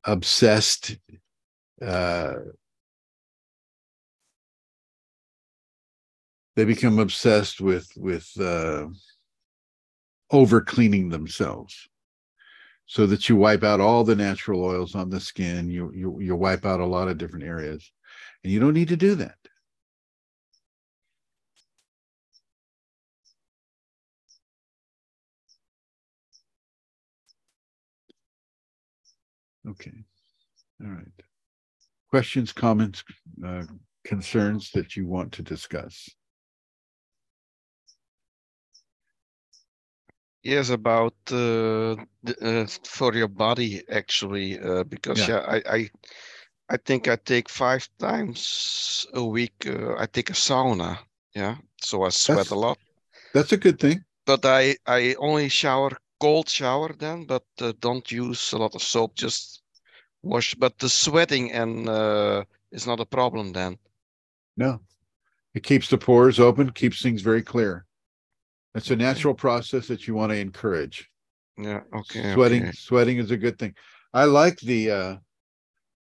A: obsessed uh, they become obsessed with with uh, over cleaning themselves. So that you wipe out all the natural oils on the skin you you you wipe out a lot of different areas and you don't need to do that. Okay. All right. Questions comments uh, concerns that you want to discuss
K: Yes, about uh, the, uh, for your body actually, uh, because
A: Yeah.
K: yeah, I, I I think I take five times a week. Uh, I take a sauna. Yeah, so I sweat
A: That's-
K: a lot.
A: that's a good thing
K: But I I only shower cold shower then, but uh, don't use a lot of soap. Just wash. But the sweating and uh, is not a problem then.
A: No, it keeps the pores open, keeps things very clear. That's a natural process that you want to encourage.
K: Yeah. Okay.
A: Sweating,
K: okay.
A: sweating is a good thing. I like the uh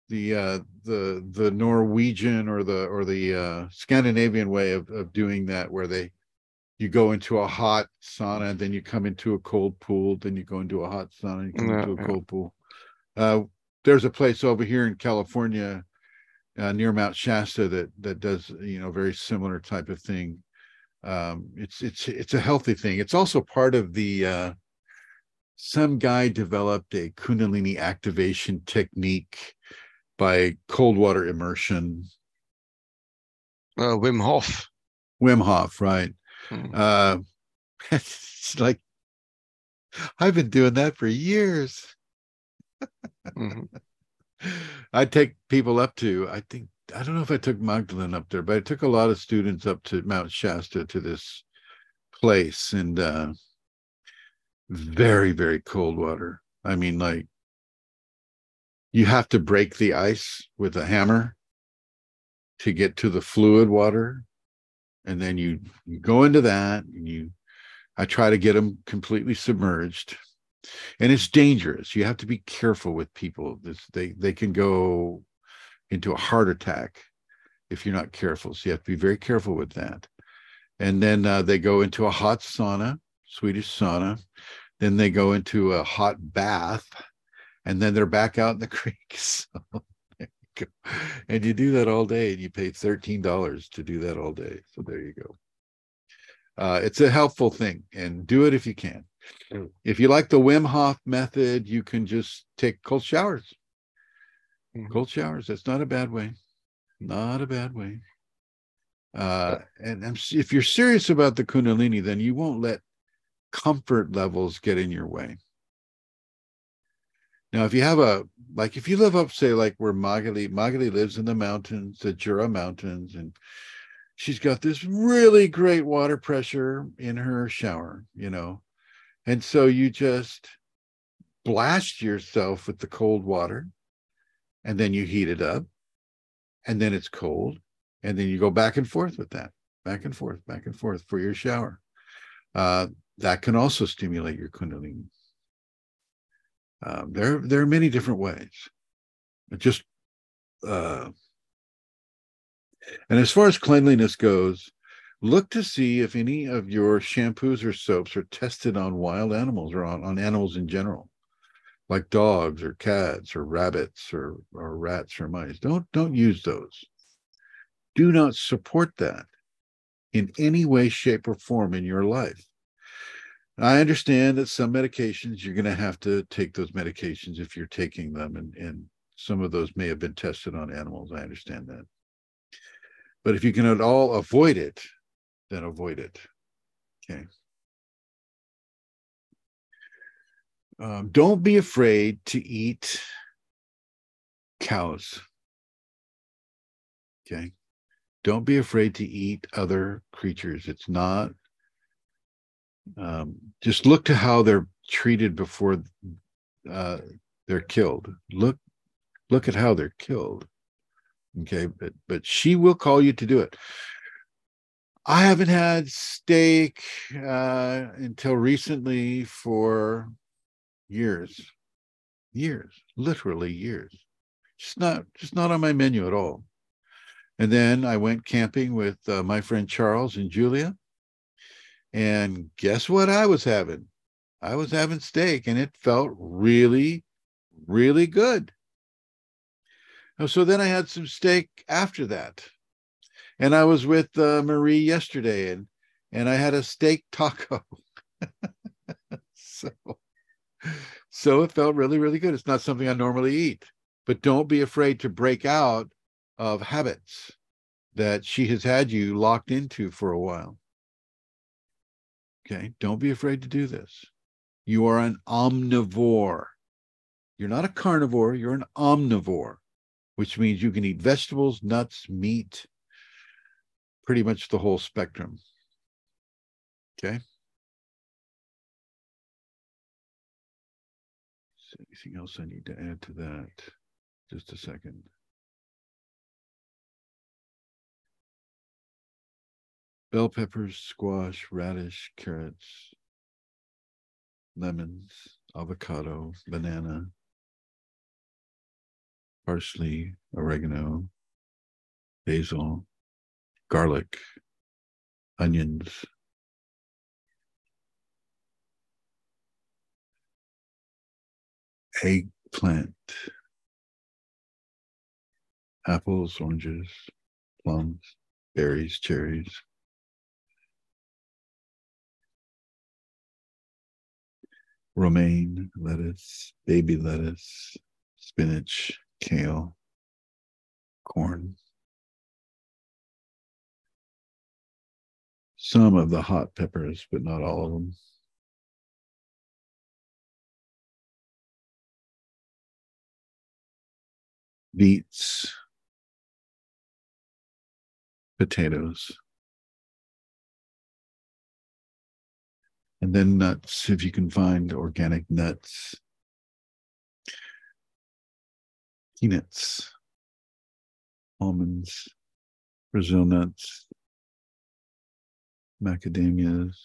A: the uh the the Norwegian or the or the uh Scandinavian way of of doing that where they you go into a hot sauna, and then you come into a cold pool, then you go into a hot sauna, and you come
K: Yeah,
A: into a
K: yeah.
A: cold pool. Uh there's a place over here in California uh, near Mount Shasta that that does you know very similar type of thing. Um, it's it's it's a healthy thing. It's also part of the. Uh, some guy developed a Kundalini activation technique by cold water immersion.
K: Uh, Wim Hof.
A: Wim Hof, right?
K: Hmm.
A: Uh, it's like I've been doing that for years.
K: Mhm.
A: I take people up to, I think, I don't know if I took Magdalene up there, but I took a lot of students up to Mount Shasta to this place and uh very, very cold water. I mean, like you have to break the ice with a hammer to get to the fluid water. And then you, you go into that and you I try to get them completely submerged and it's dangerous. You have to be careful with people. This, they they can go into a heart attack if you're not careful. So you have to be very careful with that. And then uh, they go into a hot sauna, Swedish sauna. Then they go into a hot bath, and then they're back out in the creek. So there you go. And you do that all day, and you pay thirteen dollars to do that all day. So there you go. Uh, it's a helpful thing, and do it if you can. If you like the Wim Hof method, you can just take cold showers.
K: Mhm.
A: Cold showers. That's not a bad way. Not a bad way. Uh, and I'm if you're serious about the Kundalini, then you won't let comfort levels get in your way. Now, if you have a like, if you live up, say, like where Magali, Magali lives in the mountains, the Jura Mountains, and she's got this really great water pressure in her shower, you know, and so you just blast yourself with the cold water, and then you heat it up, and then it's cold, and then you go back and forth with that, back and forth, back and forth for your shower. Uh, that can also stimulate your kundalini. Um, there, there are many different ways. Just, uh, and as far as cleanliness goes, look to see if any of your shampoos or soaps are tested on wild animals or on, on animals in general, like dogs or cats or rabbits or, or rats or mice. Don't don't use those. Do not support that in any way, shape, or form in your life. I understand that some medications you're going to have to take those medications if you're taking them, and, and some of those may have been tested on animals. I understand that. But if you can at all avoid it, then avoid it. Okay. Um, don't be afraid to eat cows. Okay. Don't be afraid to eat other creatures. It's not, um, just look to how they're treated before uh, they're killed. Look, look at how they're killed. Okay. But, but she will call you to do it. I haven't had steak uh, until recently for years, years, literally years. Just not, just not on my menu at all. And then I went camping with uh, my friend Charles and Julia. And guess what I was having? I was having steak and it felt really, really good. So then I had some steak after that and I was with uh, Marie yesterday, and and I had a steak taco. so, so it felt really, really good. It's not something I normally eat, but don't be afraid to break out of habits that she has had you locked into for a while. Okay, don't be afraid to do this. You are an omnivore. You're not a carnivore, you're an omnivore, which means you can eat vegetables, nuts, meat, pretty much the whole spectrum. Okay. Anything else I need to add to that? Just a second. Bell peppers, squash, radish, carrots, lemons, avocado, banana, parsley, oregano, basil, garlic, onions, eggplant, apples, oranges, plums, berries, cherries. romaine lettuce, baby lettuce, spinach, kale, corn. some of the hot peppers, but not all of them. Beets, potatoes, and then nuts if you can find organic nuts, peanuts, almonds, Brazil nuts, macadamias,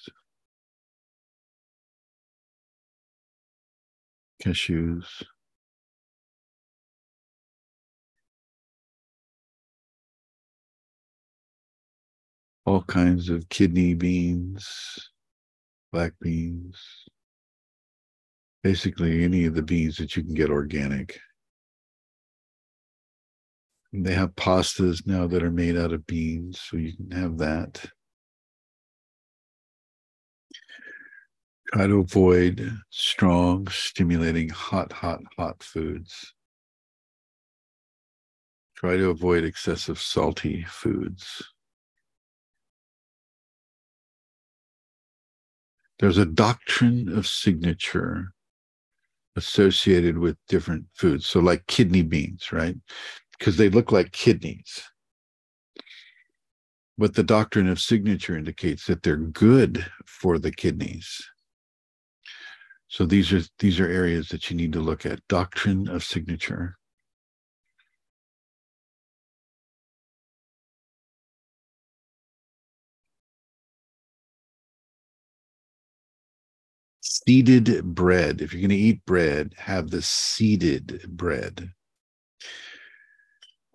A: cashews, all kinds of kidney beans, black beans, basically any of the beans that you can get organic. And they have pastas now that are made out of beans, so you can have that. Try to avoid strong, stimulating, hot, hot, hot foods. Try to avoid excessive salty foods. There's a doctrine of signature associated with different foods. So, like kidney beans, right? Because they look like kidneys. But the doctrine of signature indicates that they're good for the kidneys. So these are these are areas that you need to look at. Doctrine of signature. Seeded bread. If you're going to eat bread, have the seeded bread.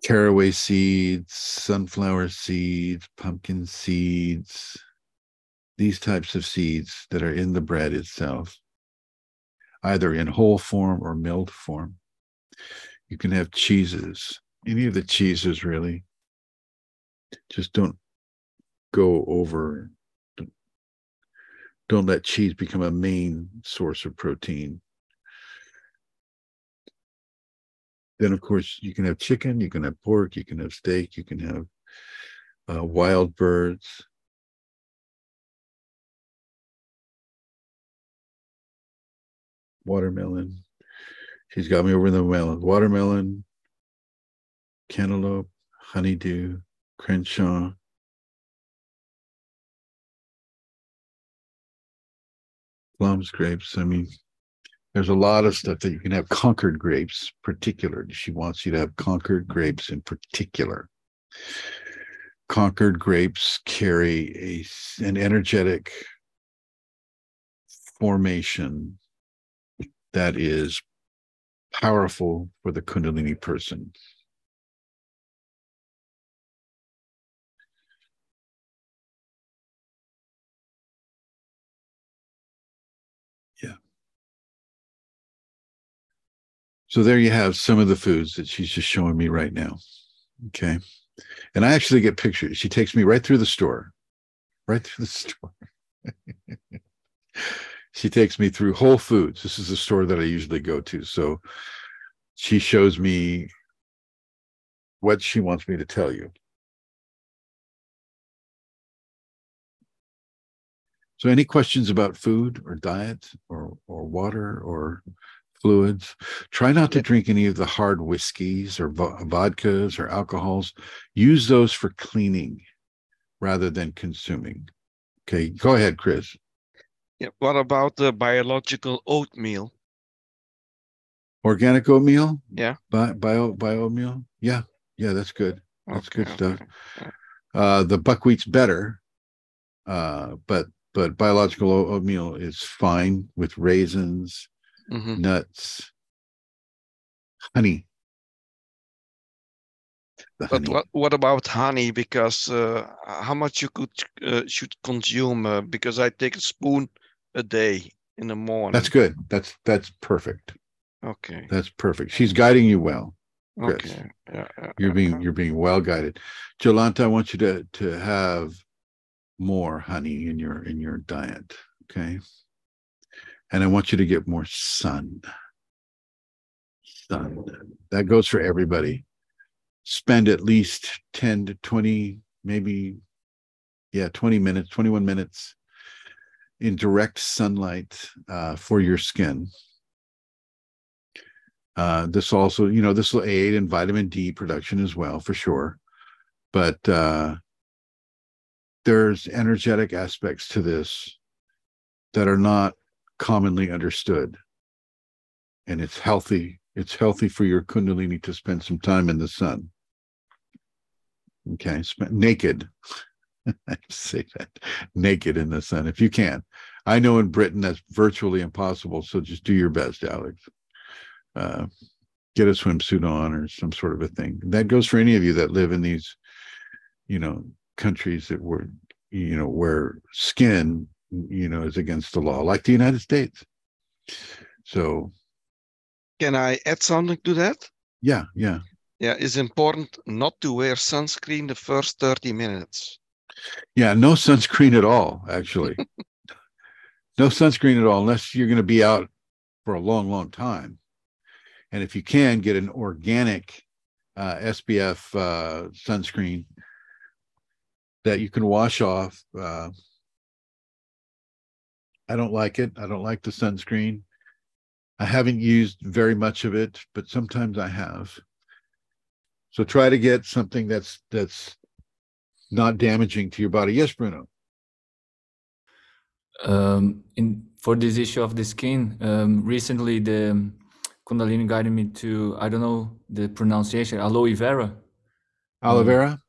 A: Caraway seeds, sunflower seeds, pumpkin seeds, these types of seeds that are in the bread itself, either in whole form or milled form. You can have cheeses, any of the cheeses really. Just don't go over, don't let cheese become a main source of protein. Then, of course, you can have chicken, you can have pork, you can have steak, you can have uh, wild birds. Watermelon. She's got me over the melon. Watermelon, cantaloupe, honeydew, crenshaw. Plums, grapes. I mean, there's a lot of stuff that you can have concord grapes particular. She wants you to have concord grapes in particular. Concord grapes carry a an energetic formation that is powerful for the kundalini person So there you have some of the foods that she's just showing me right now. Okay. And I actually get pictures. She takes me right through the store, right through the store. she takes me through Whole Foods. This is the store that I usually go to. So she shows me what she wants me to tell you. So any questions about food or diet or or water or fluids. Try not to drink any of the hard whiskeys or vodkas or alcohols. Use those for cleaning rather than consuming. Okay, go ahead, Chris.
K: Yeah, what about the biological oatmeal?
A: Organic oatmeal?
K: Yeah.
A: Bio, bio, bio oatmeal? Yeah, yeah, that's good. That's okay, good stuff. Okay. Uh, the buckwheat's better, uh, but but biological oatmeal is fine with raisins, mm-hmm. nuts, honey.
K: But honey. what what about honey? Because uh, how much you could uh, should consume? Uh, because I take a spoon a day in the morning.
A: That's good. That's that's perfect.
K: Okay.
A: That's perfect. She's guiding you well.
K: Chris. Okay. Yeah,
A: yeah, you're being you're being well guided. Jolanta, I want you to to have more honey in your in your diet. Okay. And I want you to get more sun. Sun. That goes for everybody. Spend at least 10 to 20, maybe, yeah, 20 minutes, 21 minutes in direct sunlight uh, for your skin. Uh, this also, you know, this will aid in vitamin D production as well, for sure. But uh, there's energetic aspects to this that are not commonly understood. And it's healthy. It's healthy for your kundalini to spend some time in the sun. Okay, naked. I say that naked in the sun if you can. I know in Britain that's virtually impossible. So just do your best, Alex. Uh, get a swimsuit on or some sort of a thing. That goes for any of you that live in these, you know, countries that were, you know, where skin you know, is against the law, like the United States. So,
K: can I add something to that?
A: Yeah, yeah.
K: Yeah, it's important not to wear sunscreen the first 30 minutes.
A: Yeah, no sunscreen at all, actually. no sunscreen at all, unless you're going to be out for a long, long time. And if you can, get an organic uh, SPF uh, sunscreen that you can wash off. Uh, I don't like it. I don't like the sunscreen. I haven't used very much of it, but sometimes I have. So try to get something that's that's not damaging to your body. Yes, Bruno.
L: Um, in for this issue of the skin, um, recently the Kundalini guided me to I don't know the pronunciation aloe vera.
A: Aloe vera. Um,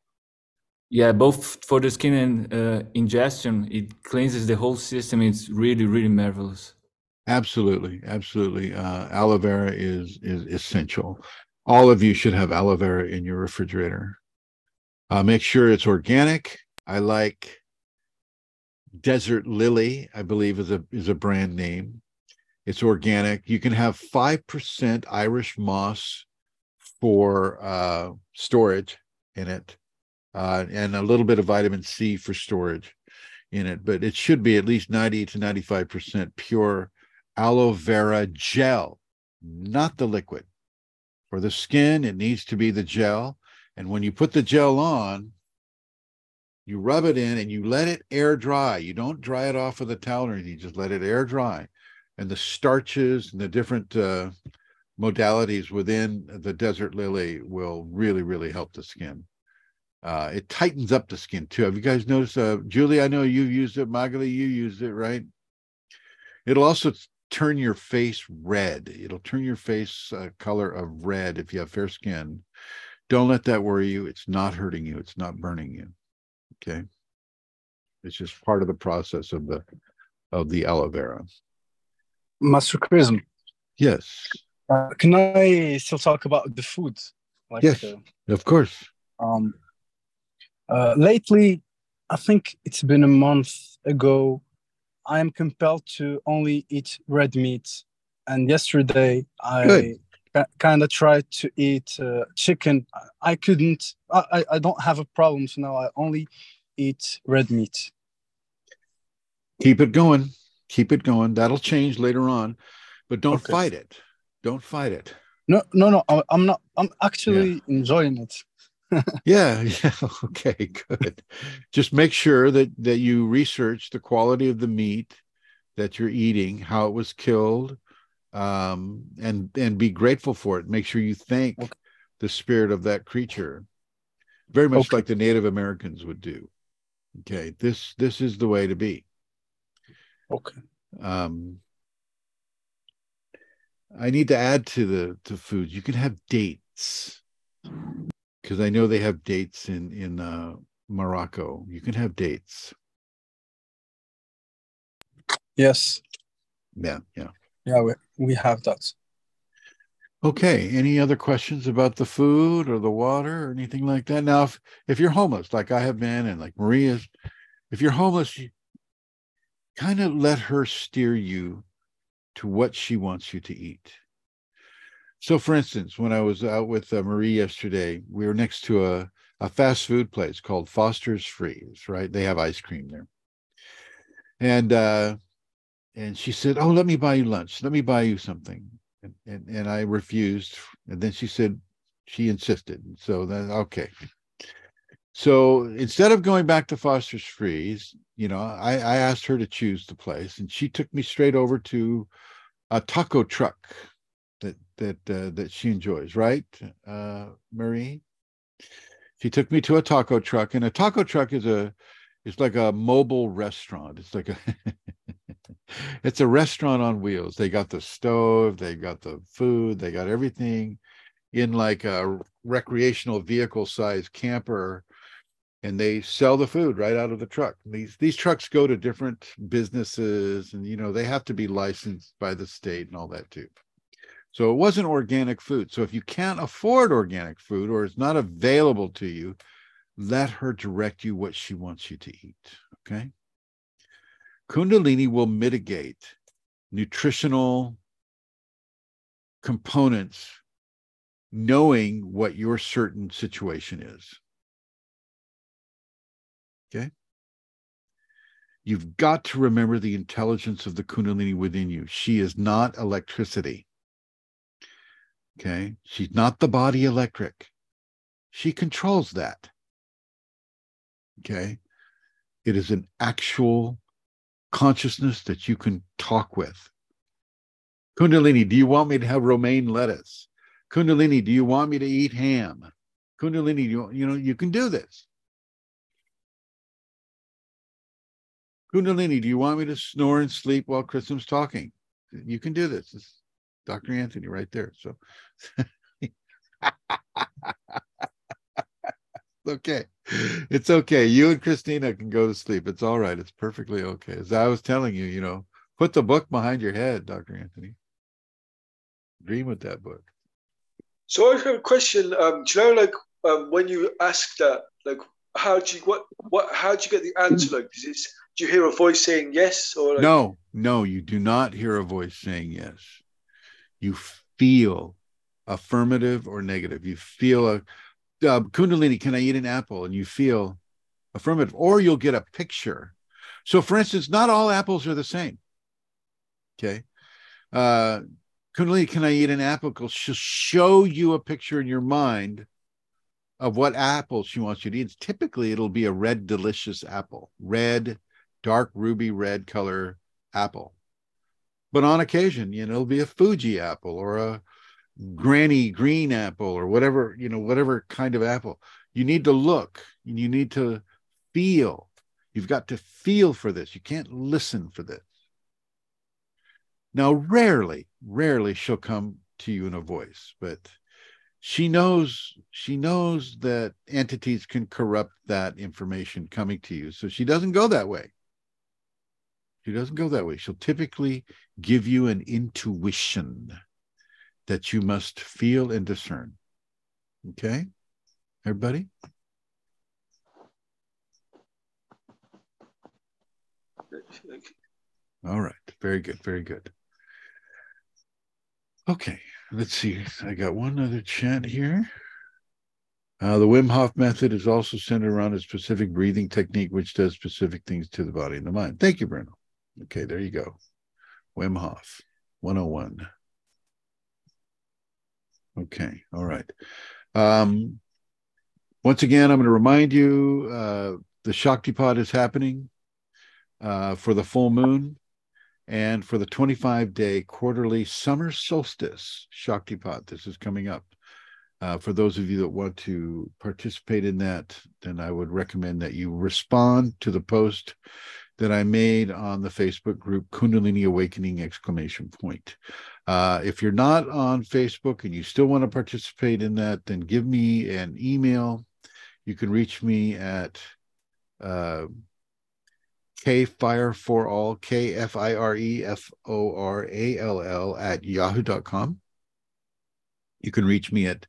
L: yeah, both for the skin and uh, ingestion, it cleanses the whole system. It's really, really marvelous.
A: Absolutely, absolutely. Uh, aloe vera is is essential. All of you should have aloe vera in your refrigerator. Uh, make sure it's organic. I like Desert Lily, I believe is a is a brand name. It's organic. You can have five percent Irish moss for uh, storage in it, uh, and a little bit of vitamin C for storage in it. But it should be at least ninety to ninety five percent pure aloe vera gel, not the liquid. For the skin, it needs to be the gel. And when you put the gel on, you rub it in and you let it air dry. You don't dry it off with a towel or anything, you just let it air dry. And the starches and the different uh, modalities within the desert lily will really, really help the skin. Uh, it tightens up the skin too. Have you guys noticed? Uh, Julie, I know you've used it. Magali, you used it, right? It'll also turn your face red. It'll turn your face uh, color of red if you have fair skin. Don't let that worry you. It's not hurting you. It's not burning you. Okay. It's just part of the process of the of the aloe vera.
J: Master Chrism.
A: Yes.
J: Uh, can I still talk about the food?
A: Like, yes, uh, of course.
J: Um, uh, lately, I think it's been a month ago I am compelled to only eat red meat. And yesterday I kind of tried to eat uh, chicken. I couldn't. I, I don't have a problem. So now I only eat red meat.
A: Keep it going. Keep it going. That'll change later on, but don't okay. fight it. Don't fight it.
J: No, no, no. I'm not. I'm actually yeah. enjoying it.
A: Yeah, yeah. Okay, good. Just make sure that that you research the quality of the meat that you're eating, how it was killed, um, and and be grateful for it. Make sure you thank okay. the spirit of that creature, very much okay. like the Native Americans would do. Okay, this this is the way to be.
J: Okay.
A: Um, I need to add to the to food. You can have dates because I know they have dates in in uh, Morocco. You can have dates.
J: Yes.
A: Yeah, yeah.
J: Yeah, we, we have that.
A: Okay. Any other questions about the food or the water or anything like that? Now, if, if you're homeless, like I have been, and like Maria's, if you're homeless, you kind of let her steer you to what she wants you to eat. So, for instance, when I was out with uh, Marie yesterday, we were next to a, a fast food place called Foster's Freeze, right? They have ice cream there. And uh, and she said, "Oh, let me buy you lunch. Let me buy you something." And and, and I refused. And then she said, she insisted. So then, okay. So instead of going back to Foster's Freeze, you know, I, I asked her to choose the place, and she took me straight over to a taco truck that uh, that she enjoys, right, uh, Marie? She took me to a taco truck, and a taco truck is a it's like a mobile restaurant. It's like a it's a restaurant on wheels. They got the stove, they got the food, they got everything in like a recreational vehicle size camper and they sell the food right out of the truck. These these trucks go to different businesses and you know they have to be licensed by the state and all that too. So it wasn't organic food. So if you can't afford organic food or it's not available to you, let her direct you what she wants you to eat. Okay. Kundalini will mitigate nutritional components knowing what your certain situation is. Okay. You've got to remember the intelligence of the Kundalini within you. She is not electricity. Okay. She's not the body electric. She controls that. Okay. It is an actual consciousness that you can talk with. Kundalini, do you want me to have romaine lettuce? Kundalini, do you want me to eat ham? Kundalini, you, you know, you can do this. Kundalini, do you want me to snore and sleep while Chrism's talking? You can do this. It's Dr. Anthony right there. So okay. It's okay. You and Christina can go to sleep. It's all right. It's perfectly okay. As I was telling you, you know, Put the book behind your head, Dr. Anthony. Dream with that book.
M: So I have a question. Um, do you know, like, um, when you ask that, like, how do you what what how do you get the answer? Like, is it, do you hear a voice saying yes or like,
A: no, no, you do not hear a voice saying yes. You feel affirmative or negative. You feel a uh, Kundalini. Can I eat an apple? And you feel affirmative, or you'll get a picture. So, for instance, not all apples are the same. Okay. Uh, Kundalini, can I eat an apple? She'll show you a picture in your mind of what apple she wants you to eat. Typically, it'll be a red, delicious apple, red, dark ruby red color apple. But on occasion, you know, it'll be a Fuji apple or a granny green apple or whatever, you know, whatever kind of apple. You need to look, and you need to feel. You've got to feel for this. You can't listen for this. Now, rarely, rarely she'll come to you in a voice, but she knows she knows that entities can corrupt that information coming to you. So she doesn't go that way. She doesn't go that way. She'll typically give you an intuition that you must feel and discern. Okay? Everybody? All right. Very good. Very good. Okay. Let's see. I got one other chat here. Uh, the Wim Hof method is also centered around a specific breathing technique, which does specific things to the body and the mind. Thank you, Bruno. Okay, there you go. Wim Hof 101. Okay, all right. Um, once again, I'm going to remind you uh, the Shaktipat is happening uh, for the full moon and for the 25 day quarterly summer solstice Shaktipat. This is coming up. Uh, for those of you that want to participate in that, then I would recommend that you respond to the post that I made on the Facebook group Kundalini Awakening exclamation point. Uh, if you're not on Facebook and you still want to participate in that, then give me an email. You can reach me at uh, K Fire for All, K F I R E F O R A L L at yahoo.com. You can reach me at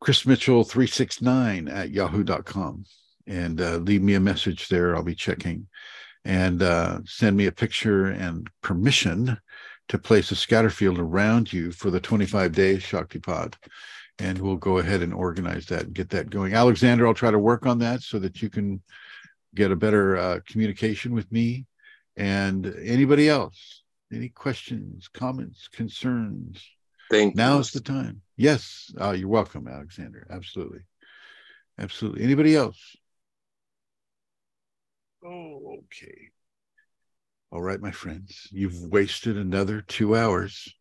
A: Chris Mitchell 369 at yahoo.com and uh, leave me a message there. I'll be checking and uh, send me a picture and permission to place a scatter field around you for the 25 days Shaktipat. And we'll go ahead and organize that and get that going. Alexander, I'll try to work on that so that you can get a better uh, communication with me and anybody else. Any questions, comments, concerns?
D: Thank you.
A: Now's the time. Yes. Oh, you're welcome, Alexander. Absolutely. Absolutely. Anybody else? Oh, okay. All right, my friends, you've wasted another two hours.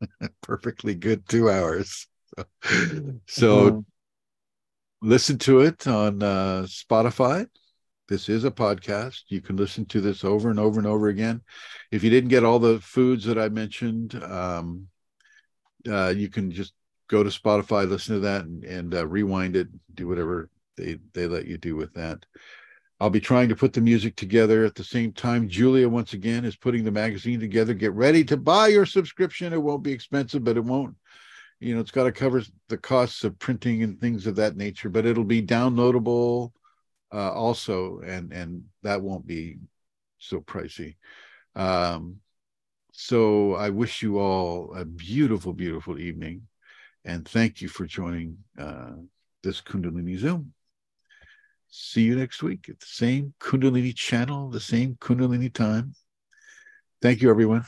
A: Perfectly good two hours. so mm-hmm. listen to it on uh, Spotify. This is a podcast. You can listen to this over and over and over again. If you didn't get all the foods that I mentioned, um, uh, you can just go to Spotify, listen to that, and, and uh, rewind it. Do whatever they they let you do with that. I'll be trying to put the music together at the same time. Julia, once again, is putting the magazine together. Get ready to buy your subscription. It won't be expensive, but it won't, you know, it's got to cover the costs of printing and things of that nature, but it'll be downloadable uh, also, and and that won't be so pricey. Um, so I wish you all a beautiful, beautiful evening, and thank you for joining uh, this Kundalini Zoom. See you next week at the same Kundalini channel, the same Kundalini time. Thank you, everyone.